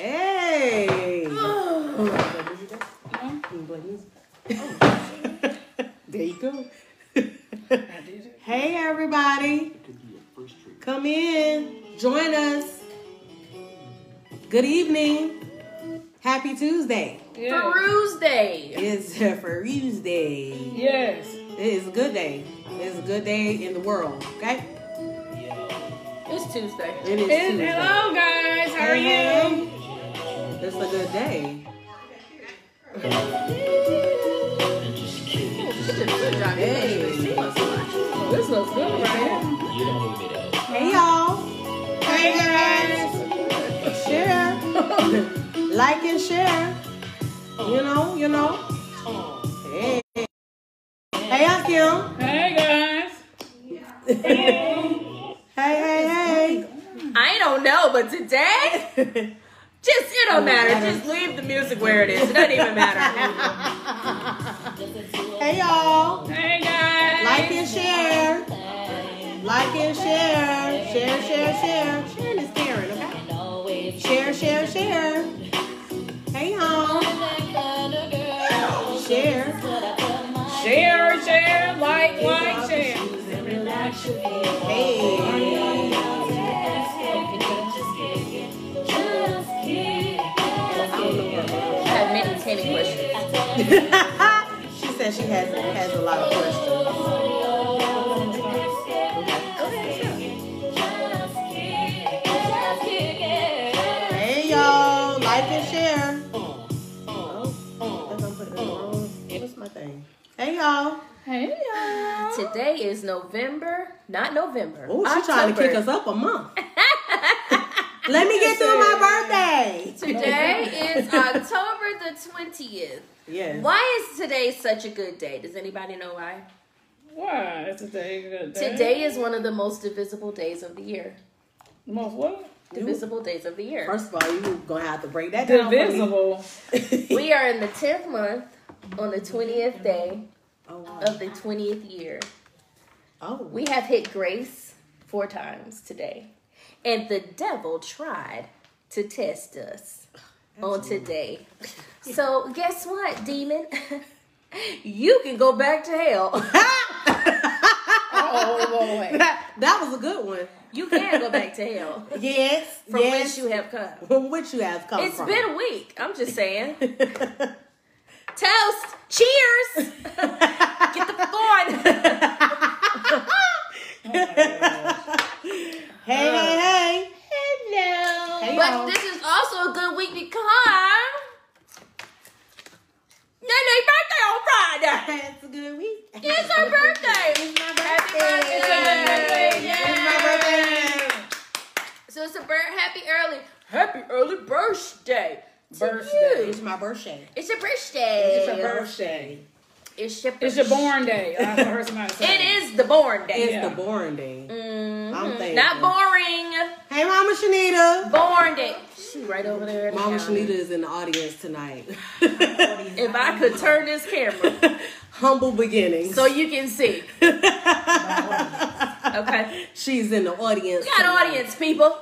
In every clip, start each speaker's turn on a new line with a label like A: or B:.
A: Hey. there you go. hey, everybody. Come in. Join us. Good evening. Happy Tuesday.
B: Yes.
C: Peruse Day.
A: It's Peruse Day.
B: yes.
A: It is a good day. It's a good day in the world, okay?
C: It's Tuesday.
A: It is Tuesday.
B: hello, guys. How are
A: Hey,
B: you?
A: hey. It's a good day. Hey.
B: This looks good, right?
A: Hey y'all. Hey guys. Share. like and share. You know, you know. Hey. Hey, Akim.
B: Hey, guys.
A: hey, hey, hey.
C: I don't know, but today,
A: hey.
C: just it don't oh, matter. Just leave the music where it is. It doesn't even matter.
A: hey y'all.
B: Hey, guys.
A: Like and share. Like and share. Share, share, share. Sharing is caring, okay? Share, share, share. Hey y'all. Share.
B: Share, share, like, like, share.
A: Hey. she said she has has a lot of questions. Hey y'all, like and share. Oh, I think I'm putting it wrong. What's my thing? Hey y'all.
B: Hey, y'all.
C: Today is November, not November.
A: Oh, she's trying to kick us up a month. Let me get through my birthday.
C: Today is October the 20th.
A: Yes.
C: Why is today such a good day? Does anybody know why?
B: Why is today a good day?
C: Today is one of the most divisible days of the year.
B: Most what?
C: Divisible days of the year.
A: First of all, you're gonna have to break that down.
B: Divisible.
C: We are in the 10th month on the 20th day
A: Oh, wow.
C: of the 20th year.
A: oh.
C: We have hit grace four times today. And the devil tried to test us on today. So, guess what, demon? you can go back to hell.
B: Oh, boy.
A: that, that was a good one.
C: You can go back to hell
A: Yes.
C: from
A: yes.
C: whence you have come.
A: From which you have come
C: It's
A: from.
C: been a week. I'm just saying. Toast. Cheers. Get the fun.
A: Oh hey, uh, hey, hey.
C: Hello.
A: Hey,
C: but this is also a good week because Nene's birthday on Friday.
A: It's a good week.
C: It's her birthday.
A: It's my birthday.
C: Happy
A: birthday.
C: birthday.
A: It's my birthday.
C: So it's a. Happy early. Happy early birthday. to
B: Birthday.
C: you.
A: It's my birthday.
C: It's your birthday.
A: It's your birthday.
C: It's your.
B: It's your born day. I heard somebody say.
C: It is the born day.
A: It's
B: Yeah.
A: the born day.
C: Mhm.
A: I'm thinking.
C: Not boring.
A: Hey, Mama Shanita.
C: Born day. She right over there. in the
A: Mama
C: counter.
A: Shanita is in the audience tonight.
C: If I could turn this camera
A: Humble beginnings.
C: so you can see. Okay.
A: She's in the audience.
C: We got
A: tonight.
C: audience, people.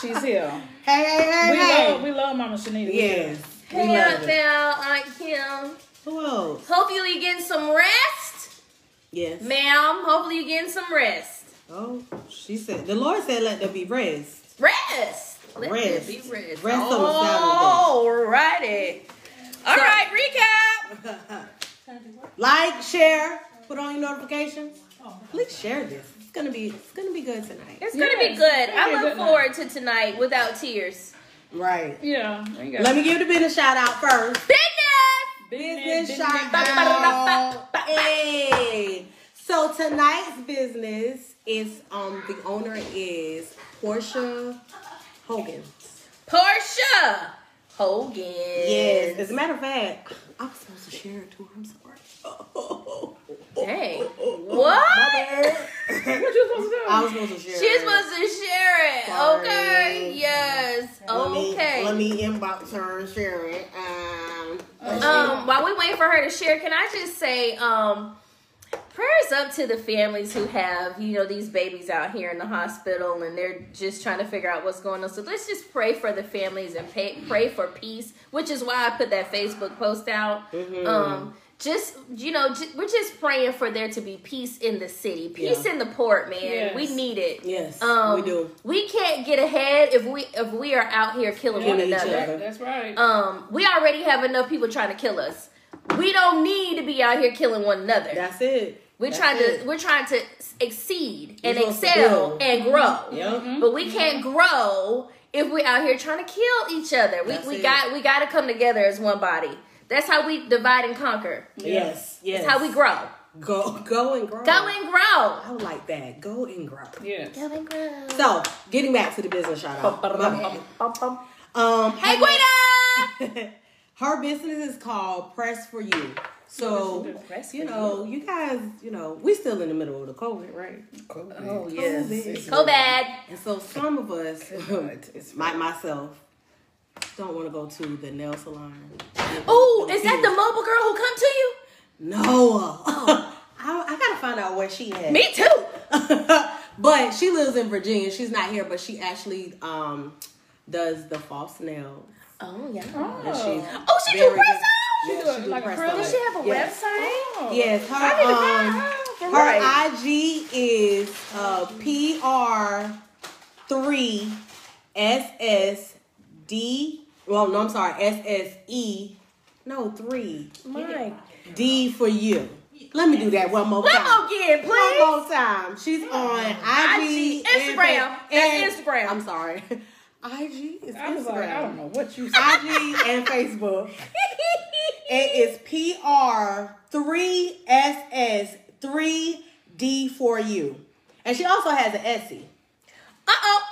B: She's here.
A: Hey, hey, hey,
B: We
A: hey.
B: love, we love Mama Shanita. We
A: yes. We
C: Hey
A: love
C: out
A: it.
C: there, Aunt Kim.
A: Who else?
C: Hopefully you getting some rest,
A: Yes.
C: ma'am. Hopefully you getting some rest.
A: Oh, she said the Lord said let there be rest.
C: Rest. Let
A: Rest.
C: there be rest.
A: Rest on the
C: Alrighty. All right, recap.
A: like, share, put on your notifications. Please share this. It's gonna be it's gonna be good tonight.
C: It's gonna be good. I
B: be a
C: look
B: good night.
C: forward to tonight without tears.
A: Right.
B: Yeah. we got
A: Let me give the business shout out first.
C: Business.
A: Business
B: business,
A: shout out. Hey. So tonight's business is um the owner is Portia Hogan.
C: Portia Hogan.
A: Yes. As a matter of fact, I was supposed to share it to her. I'm sorry.
C: Dang.
A: My
C: What?
A: bad.
B: What you supposed to do?
A: I was supposed to share.
C: She's
A: it.
C: supposed to share it.
A: Sorry.
C: Okay. Yes.
A: Let me-
C: Okay.
A: Let me inbox her and share it. Um.
C: Um, while we wait for her to share, can I just say, um, prayers up to the families who have, you know, these babies out here in the hospital and they're just trying to figure out what's going on. So let's just pray for the families and pay, pray for peace, which is why I put that Facebook post out.
A: Mm-hmm.
C: Um, just you know, ju- we're just praying for there to be peace in the city, peace
A: Yeah.
C: in the port, man.
B: Yes.
C: We need it.
A: Yes,
C: Um,
A: we do.
C: We can't get ahead if we if we are out here killing one another.
A: other.
B: That's right.
C: Um, we already have enough people trying to kill us. We don't need to be out here killing one another.
A: That's it.
C: We're
A: That's
C: trying
A: it.
C: to we're trying to exceed and
A: We're supposed to
C: excel
A: build.
C: and grow.
A: Yep.
C: But we can't grow if we're out here trying to kill each other. We
A: That's
C: we
A: it.
C: got we got to come together as one body. That's how we divide and conquer.
A: Yes. Yes.
C: That's how we grow.
A: go go and grow.
C: Go and grow.
A: I like that. Go and grow.
B: yes.
C: Go and grow.
A: So, getting back to the business shout out. Um,
C: Hey, Guida!
A: her business is called Press for You. So,
C: Press
A: you know, you guys, you know, we still in the middle of the COVID, right? COVID.
C: Oh yes.
A: COVID.
C: So bad.
A: And so some of us,
B: It's
A: like myself, don't want to go to the nail salon.
C: Oh, is that the mobile girl who come to you?
A: No. I, I gotta find out where she at.
C: Me too.
A: but she lives in Virginia. She's not here, but she actually um does the false nails.
C: Oh yeah.
A: And she's
C: Oh, she do
A: very
C: press on?
B: She
A: Yeah,
B: do
A: she do
B: like
A: press
B: acrylic?
A: on.
C: Does she have a
A: Yes.
C: website?
B: Oh.
A: Yes,
B: I need to
A: her um
B: her
A: her
B: right.
A: IG is uh PR three SSD. Well, no, I'm sorry, SSE. No, three.
C: My.
A: D for you. Let me do that one more time.
C: One more again,
A: One
C: please.
A: more time. She's on IG,
C: IG,
A: and
C: Instagram.
A: Fa-
C: That's Instagram.
A: I'm sorry. IG is
B: I was like, I don't know what you said.
A: IG and Facebook. It is PR three SS three D for you, and she also has an Etsy.
C: Uh oh.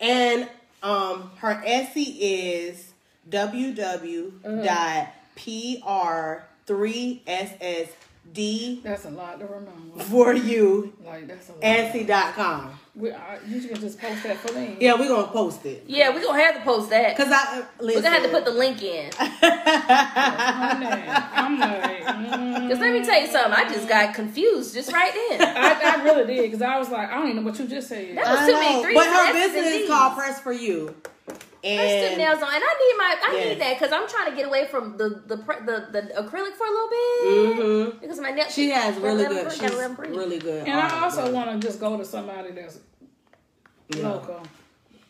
A: And um, her Etsy is www.pr3ssd
B: That's a lot to remember.
A: for you
B: Like that's a lot.
A: Etsy.com.
B: we, I, you can just post that for me.
A: Yeah, we're gonna post it
C: Yeah, we're gonna have to post that.
A: because I
C: We're gonna have to put the link in.
B: I'm like, I'm like, mm.
C: Cause let me tell you something, I just got confused just right then.
B: I, I really did because I was like, I don't even know what you just said.
C: That
A: I
C: was too many
A: know, but her business is called Press for You.
C: Press the
A: And
C: nails on, and I need my, I
A: Yes.
C: need that because I'm trying to get away from the the pre- the, the acrylic for a little bit
A: Mhm.
C: because my nails.
A: she has really good.
C: breathe,
A: She's
C: gotta let 'em breathe.
A: really good.
B: And I also
A: but-
B: want to just go to somebody that's
A: Yeah.
B: local.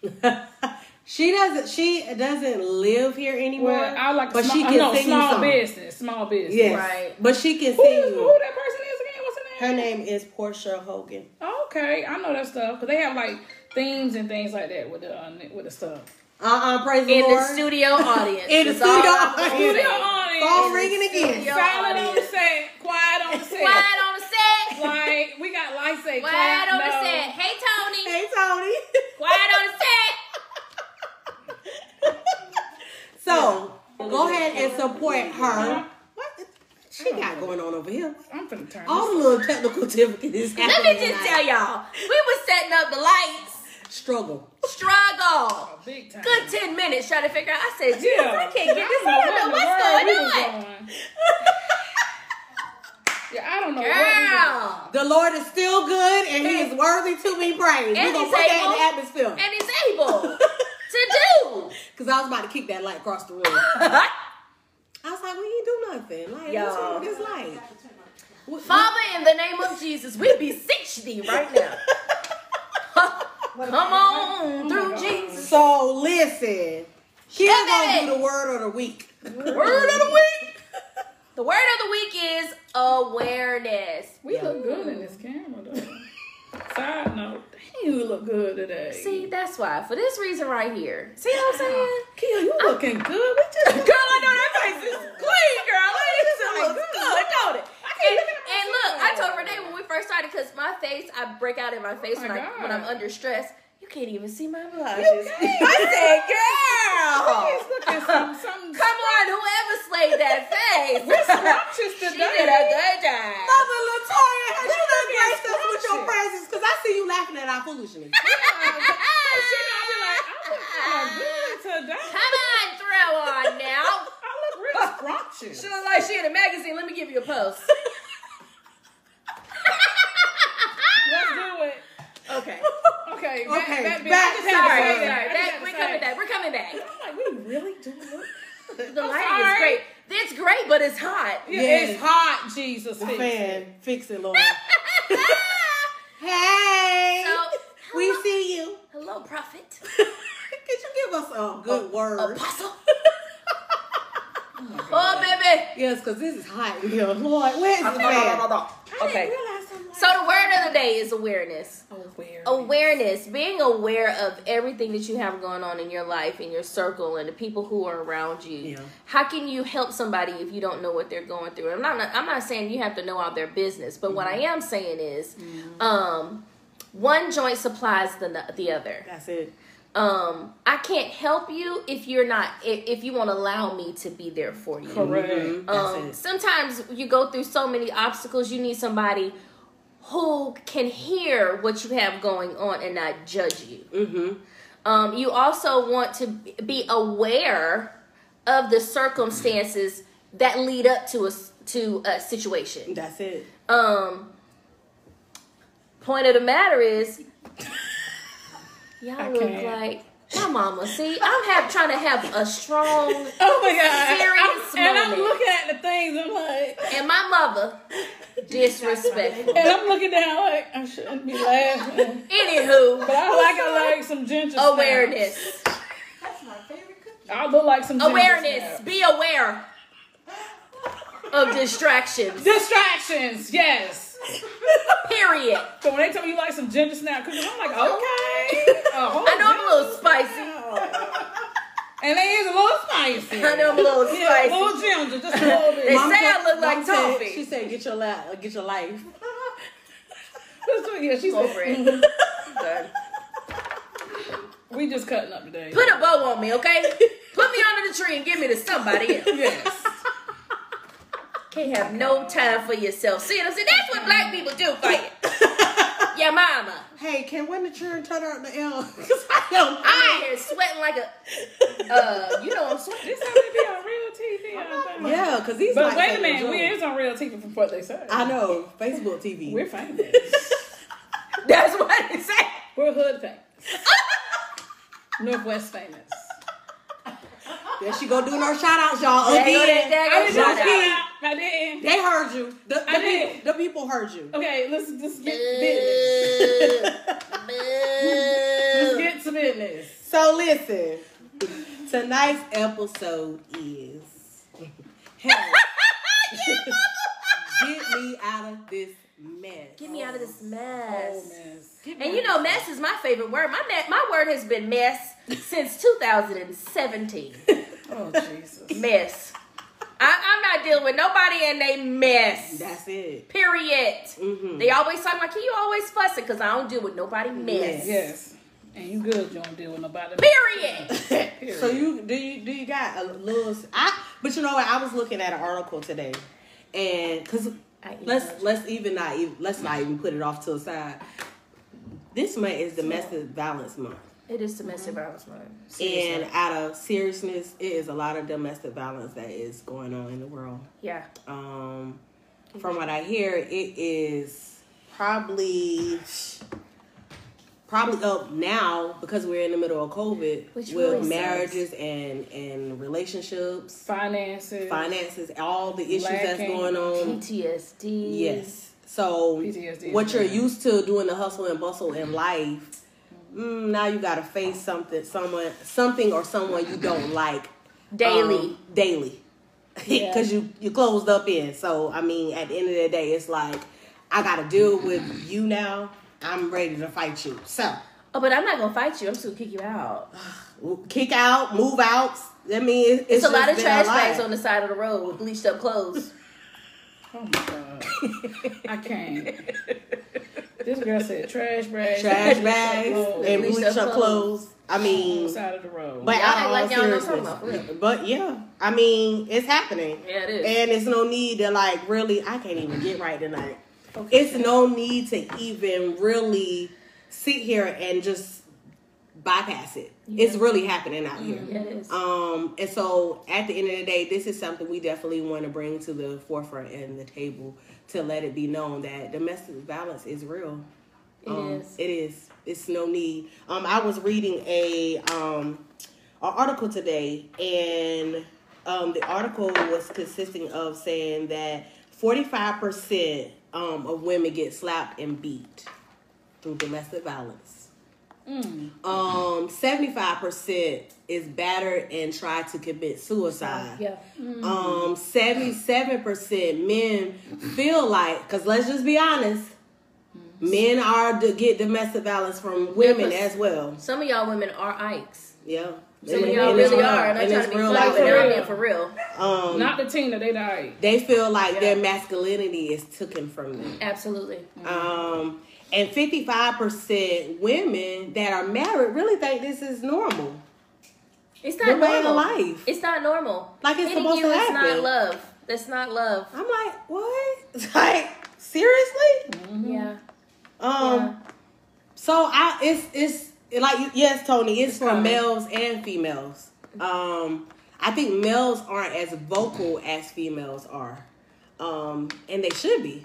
A: she doesn't. She doesn't live here anymore.
B: Well, I like,
A: but
B: small,
A: she can
B: know,
A: sing
B: small
A: you
B: business, small business.
A: Yes,
C: Right.
A: But she can
B: Who,
A: sing
B: is, who that person is again? What's her name?
A: Her
B: name?
A: name is Portia Hogan.
B: Okay, I know that stuff because they have like themes and things like that with the uh, with the stuff.
A: Uh uh praise the
C: in
A: Lord.
C: the studio audience.
A: In the studio audience.
B: Studio audience.
A: Phone ringing again.
C: studio
B: Silent on the set, quiet on the set.
C: Quiet on the set.
B: Like we got lights say
C: Quiet on the set. Hey Tony.
A: Hey Tony.
C: Quiet on the set.
A: so go ahead and support her. What she got going on over here?
B: I'm finna turn
A: All the little technical difficulties
C: Let me just tell y'all, we were setting up the lights.
A: Struggle.
C: Struggle.
B: Oh, big time.
C: Good ten minutes trying to figure out. I said, Jesus,
B: Yeah.
C: I can't get this.
B: I
C: I
B: don't
C: don't know what's going on.
B: was. Yeah, I don't know what
C: Girl.
A: The Lord is still good and He is worthy to be praised. We're gonna
C: he's
A: put that in the atmosphere.
C: And he's able to do.
A: Because I was about to kick that light across the room. I was like, we ain't do nothing. Like, what's wrong with this light?
C: Father, in the name of Jesus, we beseech thee right now. Come on oh through Jesus.
A: So listen,
C: she's
A: gonna do the word of the week.
C: Word of the week. The word of the week is awareness.
B: We look good in this camera though. Side note, dang, you look good today.
C: See, that's why. For this reason right here. See what I'm saying?
B: Kia, you looking good. We just
C: Girl, I know that face is clean, girl. It looks good, don't it? And, and look, I told Renee when we first started, because my face, I break out in my face
B: Oh
C: when,
B: my
C: I, when I'm under stress. You can't even see my blushes. I said, girl.
B: some, some
C: Come on, whoever slayed that face.
B: We're scrumptious
C: she
B: today.
C: did a good job.
A: Mother Latoya, has you
B: Look
A: graced us with your presence? Because I see you laughing at our foolishness.
B: She know, I be like, I look kind good today.
C: Come on, throw on now.
B: Distraction.
C: She look like she in a magazine. Let me give you a post.
B: Let's do it.
C: Okay.
B: Okay. Okay. Back, back, back, back sorry. Sorry. Back, we're coming
C: back. We're coming back.
B: I'm like, we really doing it?
C: The I'm lighting
B: sorry.
C: is great. It's great, but it's hot.
A: Yes.
B: It's hot, Jesus. Fix
A: Man,
B: it.
A: fix it, Lord. hey.
C: So,
A: we see you.
C: Hello, prophet.
A: Could you give us a good a, word?
C: Apostle. oh, baby.
A: Yes, because this is hot in here. Lord, where's the fan?
C: Okay.
A: Okay.
C: So the word of the day is awareness.
B: Aware.
C: Awareness, being aware of everything that you have going on in your life, in your circle, and the people who are around you.
A: Yeah.
C: How can you help somebody if you don't know what they're going through? I'm not. I'm not saying you have to know all their business, but what I am saying is, um, one joint supplies the the other.
A: That's it.
C: Um, I can't help you if you're not. If, if you won't allow me to be there for you.
B: Correct.
A: Mhm,
C: Um, sometimes you go through so many obstacles, you need somebody who can hear what you have going on and not judge you.
A: Mm-hmm.
C: Um, you also want to be aware of the circumstances that lead up to a s- to a situation.
A: That's it.
C: Um, point of the matter is, y'all
B: I
C: look like my mama. See, I'm have trying to have a strong,
B: Oh my God.
C: Serious
B: I'm, and I'm looking at the things. I'm like,
C: and my mother disrespectful.
B: and I'm looking down like I shouldn't be laughing.
C: Anywho,
B: But I like I like some ginger. snaps.
C: awareness,
A: That's my favorite cookie.
B: I look like some
C: awareness.
B: snaps.
C: Be aware of distractions.
B: Distractions, yes.
C: Period.
B: So when they tell me you like some ginger snap cookies, I'm like, okay.
C: I know I'm a little spicy.
B: And they is a little spicy.
C: I know I'm a little
B: Yeah, a little ginger, just a little bit.
C: They
A: Mom
C: say I look like
A: Mom said-
C: toffee.
A: She said, "Get your uh, get your life."
B: Yeah, she's
C: Over it. Done.
B: We just cutting up today.
C: Put a bow on me, okay? Put me under the tree and give me to somebody else.
B: yes.
C: Can't have no time for yourself. See what I'm saying? That's what black people do for you. Your mama.
A: Hey, can when the children turn out the L? Because I don't.
C: I'm here sweating like a, uh, you know I'm sweating.
B: This how they be on real TV.
A: Yeah, because these.
B: But
A: might
B: wait a minute, we
A: joke.
B: is on real TV from what they say.
A: I know Facebook TV.
B: We're famous.
C: That's what they say.
B: We're hood famous. Northwest famous.
A: There she go doing her shout outs, y'all.
C: There go
A: Again.
C: that
B: I didn't
C: shout out.
B: I didn't.
A: They heard you. The, the,
B: I did.
A: people, the people heard you.
B: Okay, let's just get business. Let's get to business.
A: So listen, tonight's episode is hey, get me out of this mess.
C: Get me out of this
B: Oh,
C: mess.
B: mess.
C: And you know, mess is my favorite word. My me- my word has been mess since 2017.
B: Oh, Jesus.
C: Mess. I, I'm not dealing with nobody and they mess.
A: That's it.
C: Period.
A: Mhm.
C: They always talk like "Can you always fussing because I don't deal with nobody mess.
B: Yes. And you good, you don't deal with nobody.
C: Period.
B: Period.
A: So you do you do you got a little? I but you know what? I was looking at an article today, and because let's let's even not even let's not even put it off to the side. This month is domestic violence month.
C: It is domestic violence month.
A: And out of seriousness, it is a lot of domestic violence that is going on in the world.
C: Yeah.
A: Um, from what I hear, it is probably probably up now because we're in the middle of COVID
C: Which
A: with
C: really
A: marriages and and relationships,
B: Finances.
A: finances, all the issues that's going on.
C: PTSD.
A: Yes. So
B: PTSD
A: what you're used to doing the hustle and bustle in life, mm, now you got to face something, someone, something or someone you don't like
C: Daily.
A: um, daily,
B: Yeah.
A: because you you closed up in. So I mean, at the end of the day, it's like I got to deal with you now. I'm ready to fight you. So
C: oh, but I'm not gonna fight you. I'm just gonna kick you out.
A: kick out, move out. I mean, it's,
C: It's, a lot of trash bags on the side of the road with bleached up clothes.
B: Oh my God. I can't. This girl said trash bags.
A: trash bags
B: Clothes.
A: and
C: Bleached
A: bleached
C: up
A: up
C: clothes.
A: clothes. I
B: on the
A: mean,
B: side of the road.
A: But
C: Y'all
A: out
C: act
A: of
C: like y'all know something
A: seriousness,
C: about
A: but yeah, I mean, it's happening,
C: Yeah, it is.
A: and it's no need to like really. I can't even get right tonight. It's no need to even really sit here and just bypass it. It's really happening out here.
C: yeah, it is.
A: Um, and so at the end of the day, this is something we definitely want to bring to the forefront and the table to let it be known that domestic violence is real.
C: It
A: um,
C: is.
A: It is. It's no need. Um, I was reading a um article today, and um, the article was consisting of saying that 45% um, of women get slapped and beat through domestic violence. Um, 75% is battered and tried to commit suicide.
C: Yeah.
A: Um, 77% men feel like, because let's just be honest, men are to get domestic violence from women
C: Yeah, 'cause-
A: as well.
C: Some of y'all women are Ikes.
A: Yeah.
C: Some of y'all really are. And I'm trying
A: it's
C: to be
A: real
C: funny,
A: like
C: but
B: that.
C: I'm for real.
A: Um,
B: Not the Tina, they died.
A: they feel like
C: Yeah.
A: their masculinity is taken from them.
C: Absolutely.
A: Um, and 55% women that are married really think this is normal.
C: It's
A: The
C: not
A: way of
C: normal.
A: life.
C: It's not normal.
A: Like it's
C: Hitting
A: supposed
C: you
A: to
C: is
A: happen.
C: not love. That's not love.
A: I'm like, what? like, seriously?
C: Yeah.
A: Um,
C: Yeah.
A: so I, it's, it's like, yes, Tony, it's, for
C: common.
A: males and females. Um, I think males aren't as vocal as females are. Um, and they should be.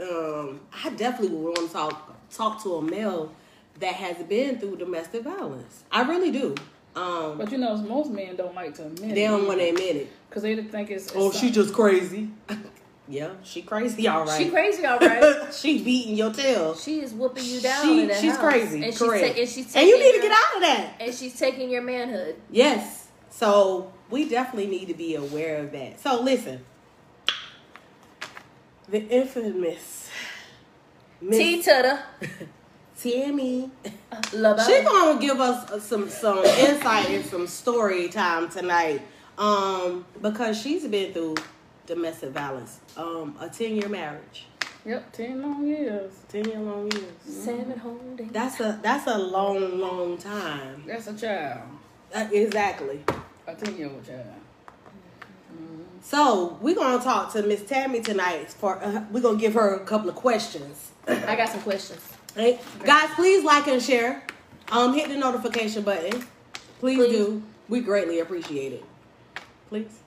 A: Um, I definitely would want to talk, talk to a male that has been through domestic violence. I really do. Um,
B: But you know, most men don't like to admit
A: they
B: it.
A: don't want to admit it.
B: Because they think it's. it's
A: Oh, she just crazy. yeah, she crazy, all right.
C: She crazy, all right.
A: she beating your tail.
C: she is whooping you down.
A: She-
C: in
A: she's
C: house.
A: crazy.
C: And she's,
A: correct.
C: ta- and she's
A: and you
C: taking
A: need to get out of that.
C: And she's taking your manhood.
A: Yes. So we definitely need to be aware of that. So listen, the infamous
C: T
A: Miss
C: Tutter.
A: Tammie.
C: Love
A: She gonna give us uh, some some insight and some story time tonight. Um, because she's been through domestic violence. Um, a ten year marriage,
B: Yep, 10 long years.
A: ten year long years.
C: Seven whole days.
A: That's a that's a long long time.
B: That's a child.
A: Uh, exactly.
B: A 10 year old child.
A: So we're gonna talk to Miss Tammie tonight. For uh, we're gonna give her a couple of questions.
C: I got some questions.
A: Hey, guys, please like and share. Um, hit the notification button. Please,
C: Please.
A: do. We greatly appreciate it. Please.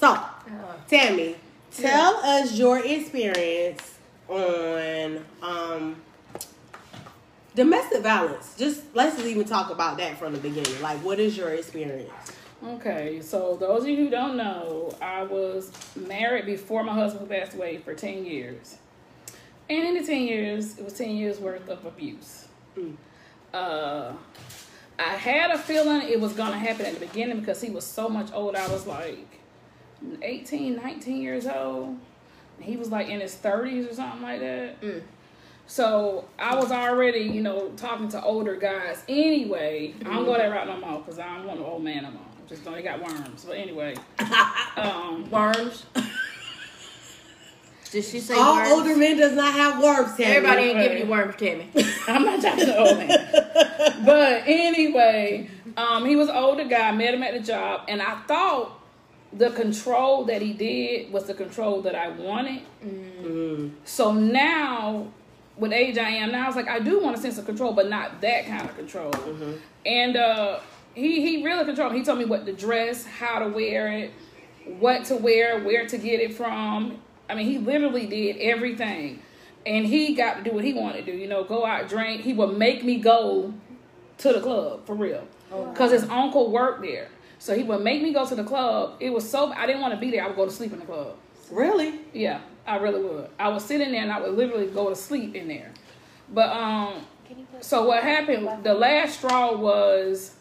A: So, Tammy, tell us your experience on um domestic violence. Just let's just even talk about that from the beginning. Like, what is your experience?
B: Okay, so those of you who don't know, I was married before my husband passed away for 10 years. And in the 10 years, it was 10 years worth of abuse. Uh, I had a feeling it was going to happen at the beginning because he was so much older. I was like 18, 19 years old. He was like in his 30s or something like that. So I was already, you know, talking to older guys anyway. I don't go that route no more because I don't want no old man no more. Just don't, they got worms. But anyway, um,
C: Worms. Did she say
A: All
C: worms?
A: older men does not have worms, Tammie.
C: Everybody ain't giving you worms, Tammie.
B: I'm not talking to old man. but anyway, um, he was an older guy. Met him at the job, and I thought the control that he did was the control that I wanted. So now, with age I am now, I was like, I do want a sense of control, but not that kind of control. And uh, he he really controlled. me. He told me what to dress, how to wear it, what to wear, where to get it from. I mean, he literally did everything. And he got to do what he wanted to do, you know, go out, drink. He would make me go to the club for real. Because his uncle worked there. So he would make me go to the club. It was so, I didn't want to be there. I would go to sleep in the club.
A: Really?
B: Yeah, I really would. I would sit in there and I would literally go to sleep in there. But, um, so what happened, the last straw was,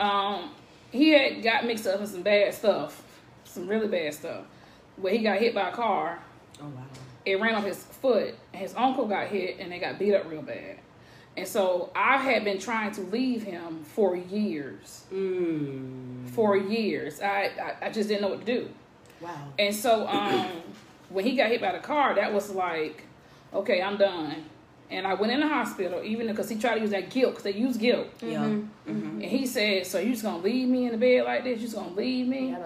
B: um, he had got mixed up in some bad stuff, some really bad stuff, where he got hit by a car
A: Oh wow.
B: it ran off his foot and his uncle got hit and they got beat up real bad and so i had been trying to leave him for years
A: Mm.
B: for years I, I i just didn't know what to do
A: Wow.
B: and so um when he got hit by the car that was like okay i'm done and i went in the hospital even because he tried to use that guilt because they use guilt
A: Yeah. Mm-hmm. Mm-hmm. Mm-hmm.
B: and he said so you just gonna leave me in the bed like this you just gonna leave me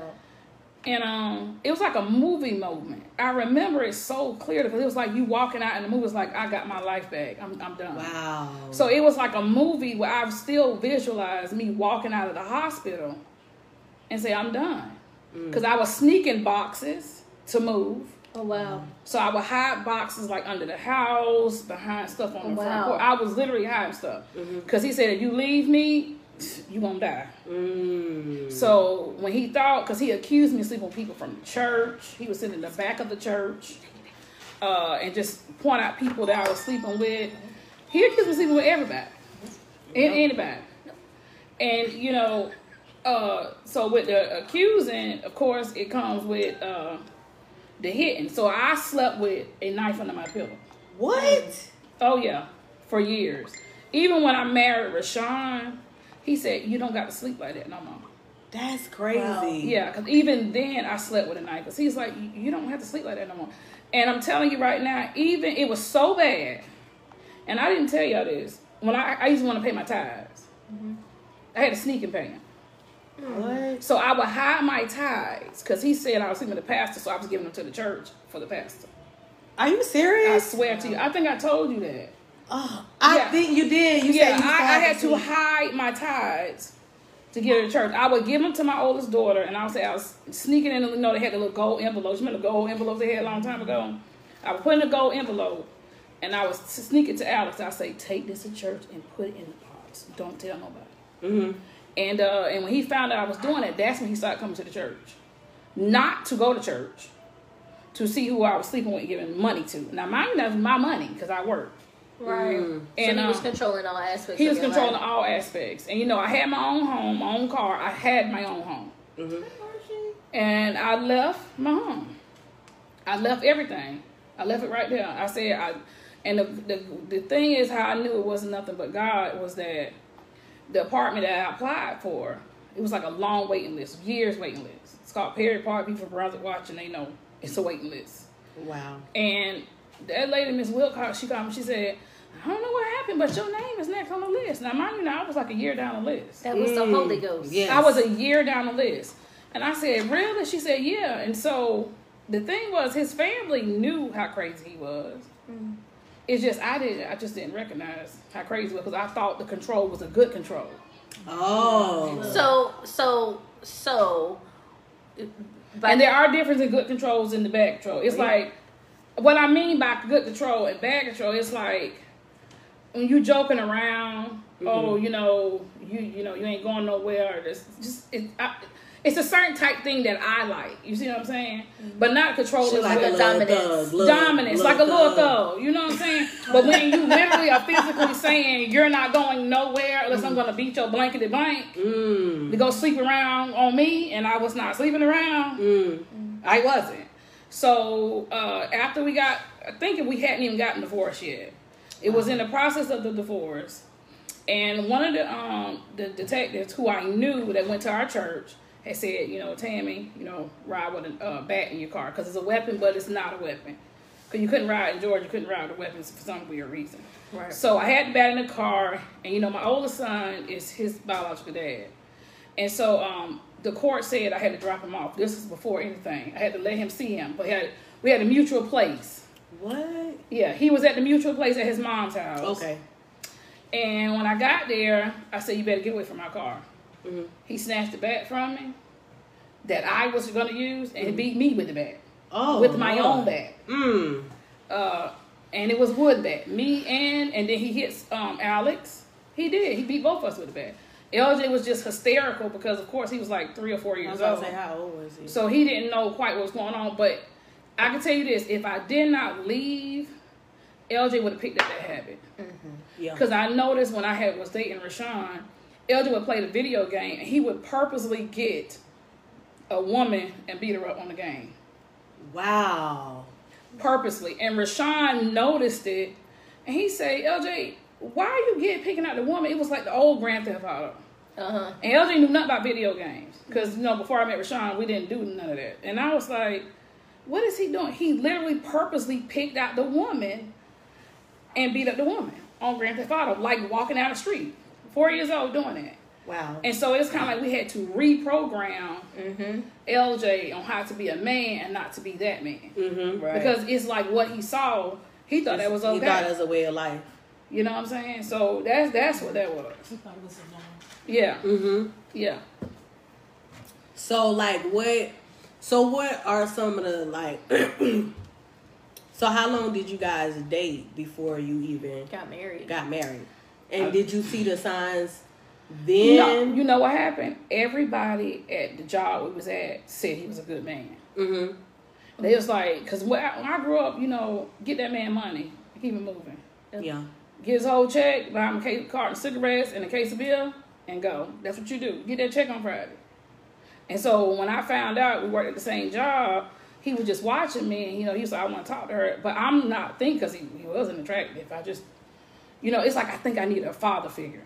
B: and um, it was like a movie moment. I remember it so clear because it was like you walking out and the movie was like, I got my life back. I'm, I'm done.
A: Wow.
B: So it was like a movie where I've still visualized me walking out of the hospital and say, I'm done. Because mm. I was sneaking boxes to move.
C: Oh wow.
B: So I would hide boxes like under the house, behind stuff on the
C: Wow.
B: front porch. I was literally hiding stuff. Because he said, if you leave me, you gonna die.
A: Mm.
B: So when he thought, because he accused me of sleeping with people from the church, he was sitting in the back of the church, uh, and just point out people that I was sleeping with. He accused me of sleeping with everybody, and anybody. And you know, uh, so with the accusing, of course, it comes with uh, the hitting. So I slept with a knife under my pillow.
A: What?
B: Oh yeah, for years. Even when I married Rashawn, he said you don't got to sleep like that no more.
A: That's crazy.
C: Wow.
B: Yeah, because even then I slept with a knife. Because he's like, you don't have to sleep like that no more. And I'm telling you right now, even it was so bad. And I didn't tell y'all this. When I, I used to want to pay my tithes, mm-hmm. I had to sneak and pay them.
A: What?
B: So I would hide my tithes because he said I was with the pastor, so I was giving them to the church for the pastor.
A: Are you serious?
B: I swear to you. I think I told you that.
A: Oh, I
B: Yeah.
A: think you did. You
B: yeah,
A: said you
B: I, I had to hide my tithes to get to church. I would give them to my oldest daughter, and I would say I was sneaking in. You know, they had the little gold envelopes. You remember the gold envelopes they had a long time ago? I would put in a gold envelope, and I was sneaking to Alex. I say, take this to church and put it in the box. Don't tell nobody.
A: Mhm.
B: And uh, and when he found out I was doing it, that's when he started coming to the church, not to go to church, to see who I was sleeping with, and giving money to. Now, mind you, that was my money because I worked.
C: Right.
A: Mm.
C: So
B: And,
C: he was
B: um,
C: controlling all aspects.
B: He was
C: your
B: controlling
C: life.
B: all aspects. And you know, I had my own home, my own car. I had my own home.
A: Mhm.
B: And I left my home. I left everything. I left it right there. I said I and the the, the thing is how I knew it wasn't nothing but God was that the apartment that I applied for, it was like a long waiting list, years waiting list. It's called Perry Park. People from Brunswick watching, they know it's a waiting list.
A: Wow.
B: And that lady, Miss Wilcox, she called me. She said, "I don't know what happened, but your name is next on the list." Now, mind you, now I was like a year down the list.
C: That was the
A: Mm.
C: Holy Ghost.
A: Yes.
B: I was a year down the list, and I said, "Really?" She said, "Yeah." And so the thing was, his family knew how crazy he was. It's just I didn't. I just didn't recognize how crazy he was because I thought the control was a good control.
A: Oh.
C: So so so. By
B: and there are differences in good controls and the bad control. It's like what I mean by good control and bad control. It's like when you joking around. Oh, mm-hmm. you know, you you know, you ain't going nowhere. It's just it, I, it's a certain type thing that I like. You see what I'm saying? But not control
A: She
B: is
A: like a
B: with
A: little
C: dominance.
A: thug, little-
B: dominance, like a little thug. You know what I'm saying? But when you literally are physically saying you're not going nowhere unless I'm going to beat your blankety blank
A: Mm.
B: to go sleep around on me, and I was not sleeping around.
A: Mm.
B: I wasn't. So uh, after we got, I think we hadn't even gotten divorced yet. It was in the process of the divorce, and one of the um the detectives who I knew that went to our church had said, you know, Tammie, you know, ride with a uh, bat in your car because it's a weapon, but it's not a weapon. Because you couldn't ride in Georgia, you couldn't ride with weapons for some weird reason.
C: Right.
B: So I had the bat in the car, and you know, my oldest son is his biological dad. And so um, the court said I had to drop him off. This was before anything. I had to let him see him. But he had, we had a mutual place.
A: What?
B: Yeah, he was at the mutual place at his mom's house.
A: Okay.
B: And when I got there, I said, "You better get away from my car."
A: Mhm.
B: He snatched the bat from me that I was going to use, and he beat me with the bat,
A: Oh.
B: with my
A: Lord.
B: own bat.
A: Mm.
B: Uh, and it was wood bat. Me and and then he hits um, Alex. He did. He beat both of us with the bat. LJ was just hysterical because, of course, he was like three or four
A: I
B: years
A: was
B: old.
A: say, how old was he?
B: So he didn't know quite what was going on. But I can tell you this: if I did not leave, LJ would have picked up that habit.
A: yeah.
B: Because I noticed when I had was dating Rashawn, LJ would play the video game and he would purposely get a woman and beat her up on the game.
A: Wow.
B: Purposely. And Rashawn noticed it and he said, LJ, why are you get picking out the woman? It was like the old Grand Theft Auto.
C: Uh huh.
B: And LJ knew nothing about video games. Because, you know, before I met Rashawn, we didn't do none of that. And I was like, what is he doing? He literally purposely picked out the woman and beat up the woman on Grand Theft Auto, like walking down the street. Four years old doing that.
A: Wow.
B: And so it's kind of like we had to reprogram
C: Mm-hmm.
B: LJ on how to be a man and not to be that man.
A: mm-hmm. Right.
B: Because it's like what he saw, he thought that was okay.
A: He thought it was a way of life.
B: you know what I'm saying? So that's that's what that was. Yeah,
A: Mm-hmm.
B: yeah.
A: So like what so what are some of the like so how long did you guys date before you even
C: Got married.
A: got married? And did you see the signs Then
B: No, you know what happened? Everybody at the job we was at said he was a good man.
A: Mhm.
B: They was like, because when I, when I grew up, you know, get that man money, keep him moving.
A: yeah.
B: Get his whole check, buy him a case, carton of cigarettes and a case of beer, and go. That's what you do. Get that check on Friday. And so when I found out we worked at the same job, he was just watching me, and you know, he was like, I want to talk to her, but I'm not thinking because he, he wasn't attractive. I just, you know, it's like I think I need a father figure.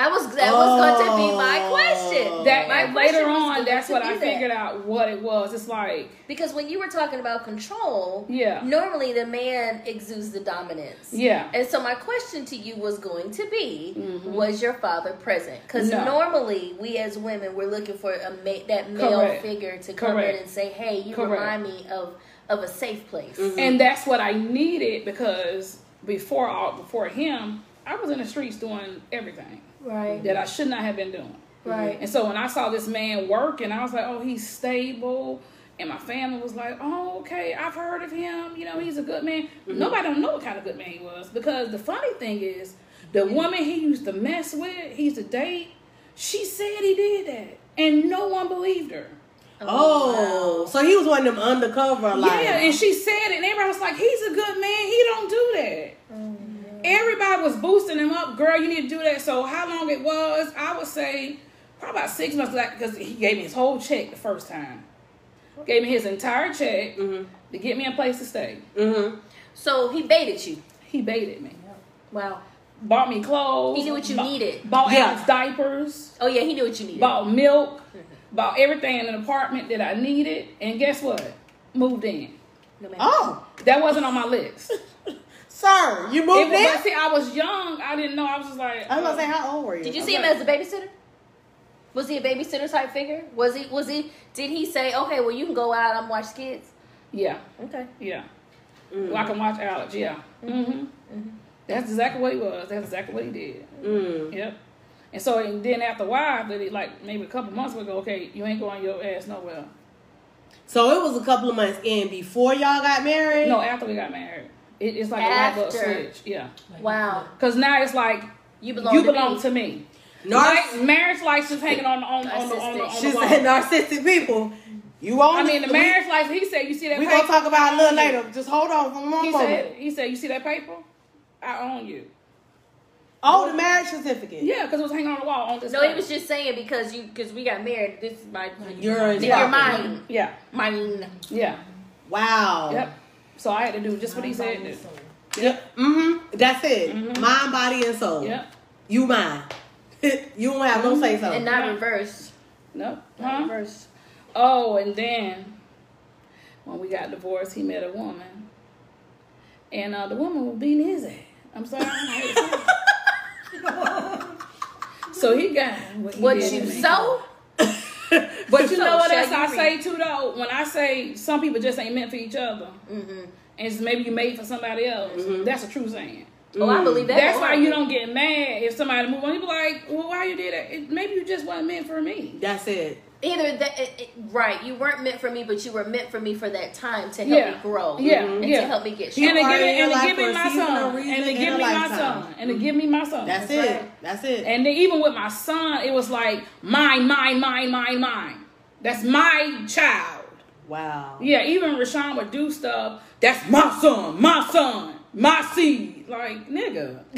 C: I was that was going to be my
A: Oh.
C: question.
B: That
C: my
B: and
C: question
B: later on, that's what
C: be
B: I
C: that.
B: figured out what it was. It's like,
C: Because when you were talking about control,
B: Yeah.
C: normally the man exudes the dominance.
B: yeah,
C: And so my question to you was going to be, was your father present? Because
B: Mm-hmm. No.
C: normally we as women we're looking for a ma- that male
B: Correct.
C: figure to come
B: Correct.
C: in and say, "Hey, you
B: Correct.
C: remind me of of a safe place."
B: and that's what I needed because before all before him, I was in the streets doing everything
C: Right.
B: that I should not have been doing.
C: Right.
B: And so when I saw this man working, I was like, oh, he's stable. And my family was like, oh, okay, I've heard of him. You know, he's a good man. Mm-hmm. Nobody don't know what kind of good man he was because the funny thing is, the woman he used to mess with, he used to date, she said he did that, and no one believed her.
A: Oh, so he was one of them undercover like
B: Yeah, and she said it, and everybody was like, he's a good man. He don't do that. Everybody was boosting him up, girl. You need to do that. So how long it was? I would say probably about six months, like because he gave me his whole check the first time. Gave me his entire check to get me a place to stay.
A: Mm-hmm.
C: So he baited you.
B: He baited me,
C: Wow.
B: bought me clothes.
C: He knew what you
B: bought-
C: needed.
B: Bought
A: Yeah.
B: Diapers.
C: Oh yeah, he knew what you needed.
B: Bought milk. Bought everything in an apartment that I needed, and guess what? Moved in.
C: No matter.
A: Oh,
B: That wasn't on my list.
A: sir, you moved
B: was,
A: in.
B: but see, I was young. I didn't know. I was just like,
A: I was gonna
B: uh,
A: say, how old were you?
C: Did you see
B: Okay.
C: him as a babysitter? Was he a babysitter type figure? Was he? Was he? Did he say, "Okay, well, you can go out and watch kids"?
B: yeah,
C: Okay.
B: yeah. Well, I can watch Alex. Yeah. Mm-hmm. That's exactly what he was. That's exactly what he did.
A: Mm.
B: Yep. And so, and then after a while, that it like maybe a couple months ago, okay, you ain't going your ass nowhere.
A: So it was a couple of months in before y'all got married.
B: No, after we got married, it, it's like a light bulb switch. Yeah.
C: Wow.
B: Because now it's like
C: You belong.
B: you
C: to
B: belong
C: me.
B: to me.
A: Nar-
B: Like, marriage license hanging on on on the on the, on
A: she
B: the wall.
A: said narcissistic people. You on?
B: I mean, the
A: we-
B: marriage license. He said, "You see that?"
A: We
B: paper?
A: gonna talk about it a little
B: I own you."
A: later. Just hold on for one
B: He
A: moment.
B: said, "He said, you see that paper? I own you."
A: Oh, the marriage certificate.
B: Yeah, because it was hanging on the wall on this.
C: No, he was just saying because you because we got married. This is my
A: You're
C: you're
A: yeah.
C: mine,
B: Yeah,
C: mine.
B: yeah,
A: Wow.
B: yep. So I had to do just what he said. to.
A: Yep. Mm-hmm. That's it. Mind, body, and soul.
B: Yep.
A: You mine. you don't have no say so.
C: and not reverse.
B: No.
C: Not
B: Huh?
C: reverse.
B: Oh, and then when we got divorced, he met a woman, and uh, the woman was beating his ass. I'm sorry. I hate to say it. So he got what, he
C: What you sow?
B: But you
C: So
B: know what else I
C: reap?
B: say too though? When I say some people just ain't meant for each other,
C: Mm-hmm.
B: and it's maybe you made for somebody else, that's a true saying.
C: Oh, I believe that.
B: That's why you don't get mad if somebody move on. You be like, well, why you did that? It, maybe you just wasn't meant for me.
A: That's it.
C: Either that, it, it- right? You weren't meant for me, but you were meant for me for that time to help
B: Yeah.
C: me grow,
B: Yeah,
C: and
B: yeah.
C: to help me get
A: You
B: And to
C: stronger.
B: give
A: in
B: me, and to
A: life
B: give
A: for
B: me my son, and to give me my son, and to give me my son.
A: That's,
C: That's
A: it.
C: right.
A: That's it.
B: And then even with my son, it was like mine, mine, mine, mine, mine. That's my child.
A: wow.
B: Yeah, even Rashawn would do stuff. That's my son, my son, my seed. Like nigga,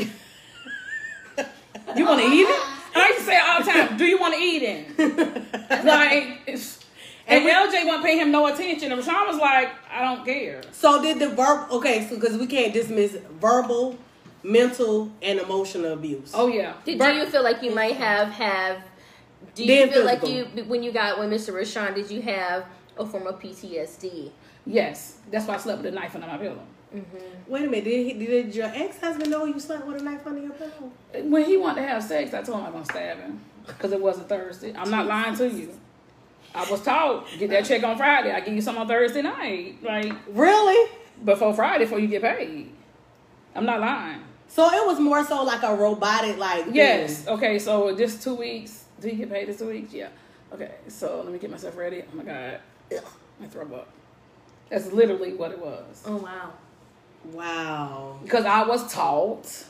B: you want to eat it? I used to say it all the time. Do you want to eat it? like, it's, and LJ wasn't paying him no attention. And Rashawn was like, I don't care.
A: So did the verb? Okay, so because we can't dismiss verbal, mental, and emotional abuse.
B: Oh yeah.
C: Did,
B: Bur-
C: do you feel like you might have have? Do you
A: Then
C: feel like you when you got with Mr. Rashawn? Did you have a form of PTSD?
B: Yes, that's why I slept with a knife under my pillow. Mm-hmm.
A: Wait a minute. Did, he, did your ex husband know you slept with a knife under your pillow?
B: When he wanted to have sex, I told him I'm gonna stab him because it wasn't Thursday. I'm not lying to you. I was taught get that check on Friday. I give you some on Thursday night, like
A: Really?
B: before Friday, before you get paid. I'm not lying.
A: So it was more so like a robotic, like thing.
B: Yes. Okay. So just two weeks. Do you get paid this two weeks? Yeah. Okay. So let me get myself ready. Oh my god. Ugh, I throw up. That's literally what it was.
C: Oh wow!
A: Wow.
B: Because I was taught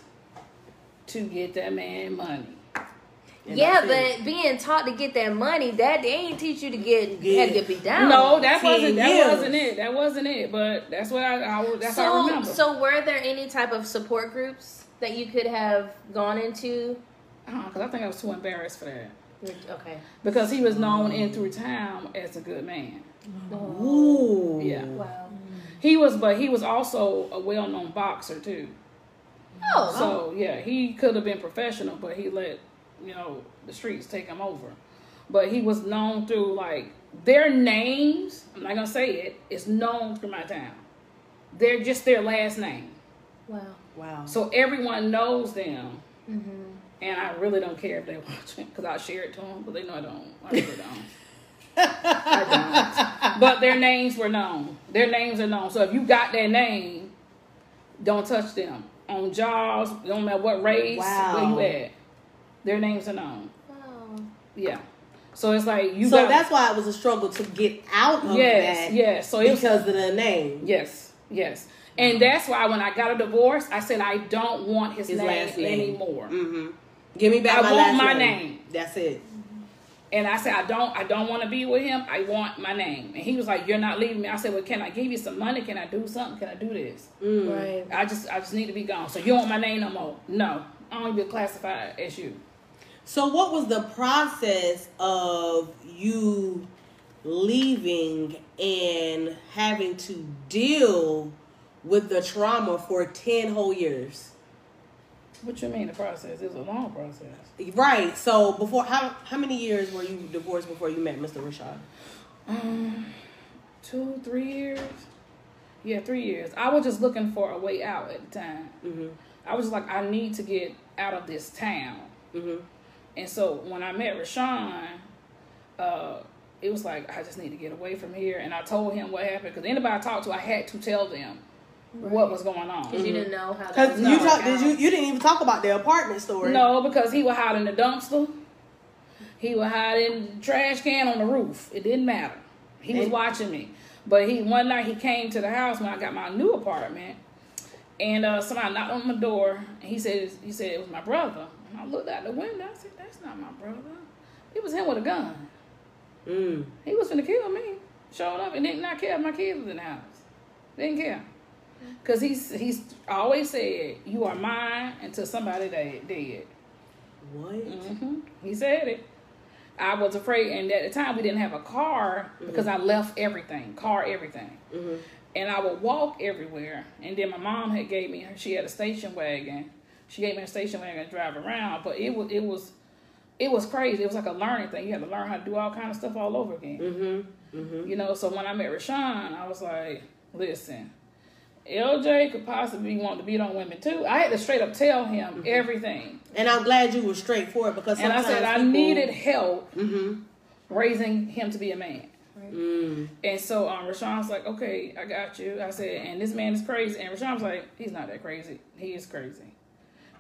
B: to get that man money.
A: And
C: Yeah, but being taught to get that money, that they ain't teach you to get
A: Yeah.
C: how to get beat down.
B: No, that wasn't that
A: years.
B: wasn't it. That wasn't it. But that's what I, I that's how I
C: so
B: remember.
C: so were there any type of support groups that you could have gone into?
B: Uh-huh, because I think I was too embarrassed for that.
C: Okay.
B: Because he was known in through town as a good man.
A: Ooh.
B: Yeah.
C: Wow.
B: He was, but he was also a well-known boxer too.
C: Oh,
B: So yeah, he could have been professional, but he let you know the streets take him over. But he was known through like their names. I'm not gonna say it. It's known through my town. They're just their last name,
C: wow.
A: Wow.
B: so everyone knows them.
C: Mm-hmm.
B: And I really don't care if they watch it because I share it to them, but they know I don't. I really don't. I don't. But their names were known. Their names are known. So if you got their name, don't touch them. On jobs, no matter what race,
A: Wow.
B: where you at, their names are known.
C: Wow.
B: Yeah. So it's like you
A: so
B: got.
A: that's why it was a struggle to get out of
B: yes,
A: that.
B: yes. So it was
A: because of the name.
B: yes, yes. And that's why when I got a divorce, I said I don't want his,
A: His
B: name,
A: last name.
B: anymore.
A: Mm-hmm. Give me back
B: I
A: my
B: want
A: last
B: my
A: name.
B: name.
A: That's it.
B: And I said, I don't, I don't want to be with him. I want my name. And he was like, You're not leaving me. I said, Well, can I give you some money? Can I do something? Can I do this?
A: Mm.
C: Right.
B: I just, I just need to be gone. So you don't want my name no more? No, I don't even be classified as you.
A: So, what was the process of you leaving and having to deal with the trauma for 10 whole years?
B: What you mean the process? It was a long process.
A: Right. So, before how how many years were you divorced before you met Mr. Rashad?
B: Um, two, three years. Yeah, three years. I was just looking for a way out at the time.
A: Mm-hmm.
B: I was like, I need to get out of this town.
A: Mm-hmm.
B: And so when I met Rashawn, uh, it was like I just need to get away from here. And I told him what happened because anybody I talked to, I had to tell them what was going on.
C: Because you didn't know how that
A: Because you talk, did you you didn't even talk about the apartment story?
B: No, because he would hide in the dumpster. He would hide in the trash can on the roof. It didn't matter. He was watching me. But he one night he came to the house when I got my new apartment, and uh, somebody knocked on my door. And he said he said it was my brother. And I looked out the window. I said, "That's not my brother. It was him with a gun.
A: Mm.
B: He was gonna kill me. Showed up and did not care if my kids was in the house. Didn't care. Cause he's he's always said, "You are mine until somebody dead." dead.
A: What?
B: hmm He said it. I was afraid, and at the time we didn't have a car because I left everything, car, everything,
A: Mm-hmm.
B: and I would walk everywhere. And then my mom had gave me, she had a station wagon. She gave me a station wagon to drive around, but it was it was it was crazy. It was like a learning thing. You had to learn how to do all kind of stuff all over again.
A: Mm-hmm. Mm-hmm.
B: You know, so when I met Rashawn, I was like, listen, LJ could possibly want to beat on women too. I had to straight up tell him everything.
A: And I'm glad you were straightforward because
B: And I said I needed help
A: Mm-hmm.
B: raising him to be a man.
A: Mm.
B: And so um, Rashawn's like, okay, I got you. I said, and this man is crazy. And Rashawn's like, he's not that crazy. He is crazy.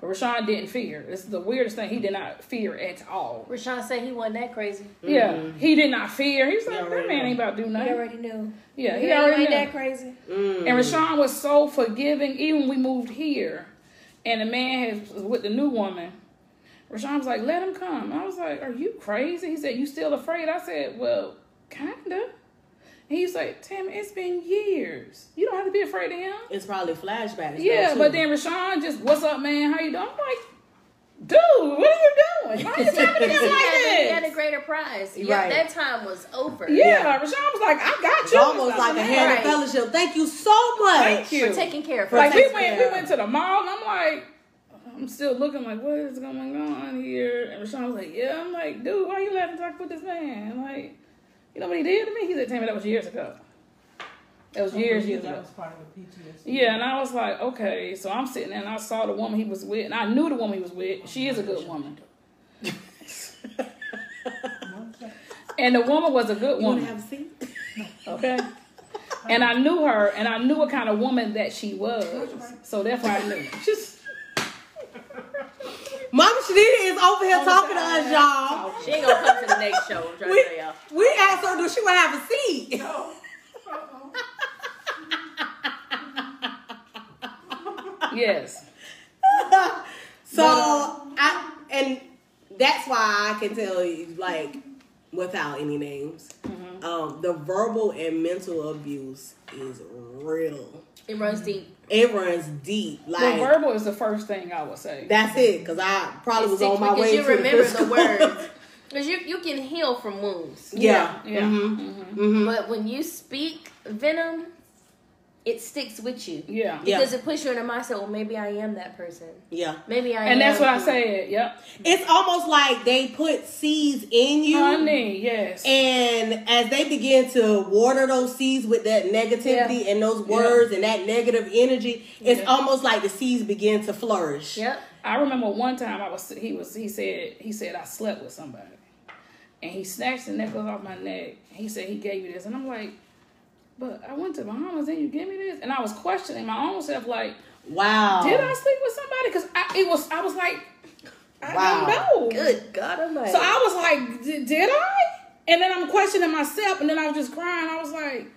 B: But Rashawn didn't fear. This is the weirdest thing. He did not fear at all.
C: Rashawn said he wasn't that crazy.
B: Yeah, he did not fear. He was like, that man ain't about to do nothing.
C: He already knew.
B: Yeah, he
C: Yeah,
B: already
C: ain't
B: knew.
C: that crazy.
A: Mm.
B: And Rashawn was so forgiving, even when we moved here, and the man has was with the new woman. Rashawn was like, "Let him come." I was like, "Are you crazy?" He said, "You still afraid?" I said, "Well, kinda." And he's like, Tim, it's been years. You don't have to be afraid of him."
A: It's probably flashbacks.
B: Yeah,
A: too.
B: but then Rashawn just, "What's up, man? How you doing?" I'm like, "Dude, what are you doing? Why you talking to me like
C: had, he had a greater prize. Yeah,
A: Right.
C: that time was over.
B: Yeah,
A: Yeah.
B: Rashawn was like, "I got
A: it's
B: you."
A: almost like a hand
C: Right.
A: of fellowship. Thank you so much.
B: Thank you.
C: For taking care of
B: Like
C: us.
B: we went, we went to the mall, and I'm like, I'm still looking like, what is going on here? And Rashawn was like, yeah. I'm like, dude, why are you laughing talk with this man? Like, you know what he did to me? He said, Tammie, that was years ago. That was oh, years, years
D: That
B: ago.
D: was part of the PTSD.
B: Yeah, and I was like, okay. So I'm sitting there, and I saw the woman he was with, and I knew the woman he was with. She is a good woman, and the woman was a good woman.
A: to have a seat?
B: Okay. And I knew her, and I knew what kind of woman that she was. So that's why I knew. Just
A: Mama Shanita is over here talking to us, y'all.
C: She ain't gonna come to the next show. I'm trying
A: We,
C: to tell y'all.
A: we asked her, do she want to have a seat?
D: No.
B: yes.
A: So I and that's why I can tell you, like, without any names,
B: Mm-hmm.
A: um, the verbal and mental abuse is real.
C: It runs deep.
A: It runs deep.
B: Well,
A: Like
B: verbal is the first thing I would say.
A: that's it. Because I probably
C: It
A: was on my
C: because
A: way
C: you
A: to
C: remember the
A: physical-
C: words. Because you, you can heal from wounds.
A: yeah.
B: Yeah.
A: Mm-hmm. Mm-hmm.
C: But when you speak venom, it sticks with you.
B: yeah.
A: Yeah.
C: Because it puts you in a mindset, well, maybe I am that person.
A: Yeah.
C: Maybe I am.
B: And that's what I
C: who-
B: said. Yep.
A: It's almost like they put seeds in you.
B: Honey, yes.
A: And as they begin to water those seeds with that negativity and those words and that negative energy, it's
B: Yeah.
A: almost like the seeds begin to flourish.
C: Yep.
B: I remember one time I was he was he said he said I slept with somebody, and he snatched the necklace off my neck. He said he gave you this, and I'm like, but I went to Bahamas and you give me this, and I was questioning my own self like,
A: Wow.
B: did I sleep with somebody? Because I it was I was like, I
A: Wow.
B: don't know.
C: Good God Almighty.
B: So I was like, "Did- did I? And then I'm questioning myself, and then I was just crying. I was like,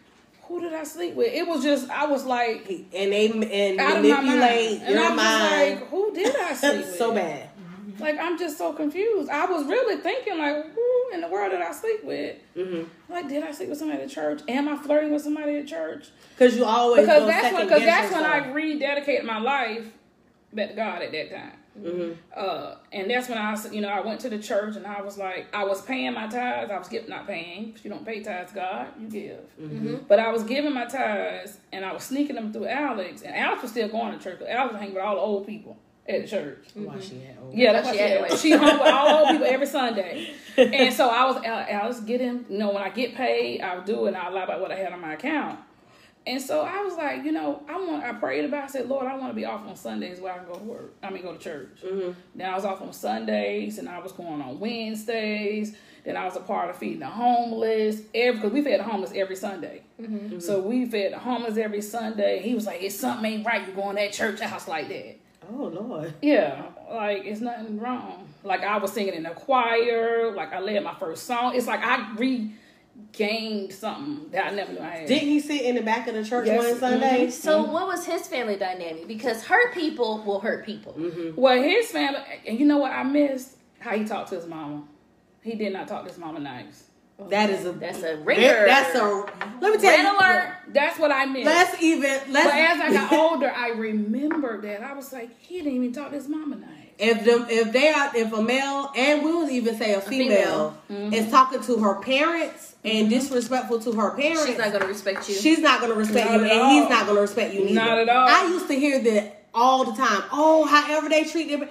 B: who did I sleep with? It was just I was like
A: And they and
B: out of mind,
A: manipulate
B: and
A: your
B: I was
A: mind.
B: like, who did I sleep with?
A: so bad.
B: Like I'm just so confused. I was really thinking like, who in the world did I sleep with?
A: Mm-hmm.
B: Like, did I sleep with somebody at church? Am I flirting with somebody at church?
A: Because you always
B: Because that's when, because
A: guess
B: that's when I
A: yourself.
B: rededicated my life back to God at that time.
A: Mhm.
B: Uh, and that's when I, you know, I went to the church and I was like, I was paying my tithes. I was giving, not paying. Because you don't pay tithes, God, you give.
A: Mm-hmm.
B: But I was giving my tithes and I was sneaking them through Alex. And Alex was still going to church. Alex was hanging with all the old people at the church.
A: Why mm-hmm. she had old-
B: Yeah, that's
C: She
B: what she
C: had
B: had. She hung with all old people every Sunday. And so I was, I was getting, you know, when I get paid, I'll do it and I'll lie about what I had on my account. And so I was like, you know, I want, I prayed about it. I said, Lord, I want to be off on Sundays where I can go to work. I mean, go to church. Mm-hmm. Then I was off on Sundays and I was going on Wednesdays. Then I was a part of feeding the homeless. Every, because we fed the homeless every Sunday. Mm-hmm. So we fed the homeless every Sunday. He was like, it's something ain't right. You going to that church house like that.
A: Oh Lord.
B: Yeah, like it's nothing wrong. Like I was singing in a choir, like I led my first song. It's like I regained something that I never knew I had.
A: Didn't he sit in the back of the church
B: Yes.
A: one mm-hmm. Sunday?
C: So mm-hmm. what was his family dynamic? Because hurt people will hurt people. Mm-hmm.
B: well, his family, and you know what I missed? How he talked to his mama. He did not talk to his mama nice.
A: That is a
C: That's a
A: That- That's a. Let me tell
C: Red
A: you.
C: alert.
B: That's what I meant.
A: Let's even. Let's.
B: but as I got older, I remembered that I was like, he didn't even talk to his mama night.
A: if them if they are if a male and we'll even say a female,
C: female.
A: is mm-hmm. talking to her parents and mm-hmm. disrespectful to her parents,
C: She's not going to respect you.
A: she's not gonna respect
B: Not
A: you, and he's not gonna respect you neither.
B: Not at all.
A: I used to hear that all the time. Oh, however they treat them.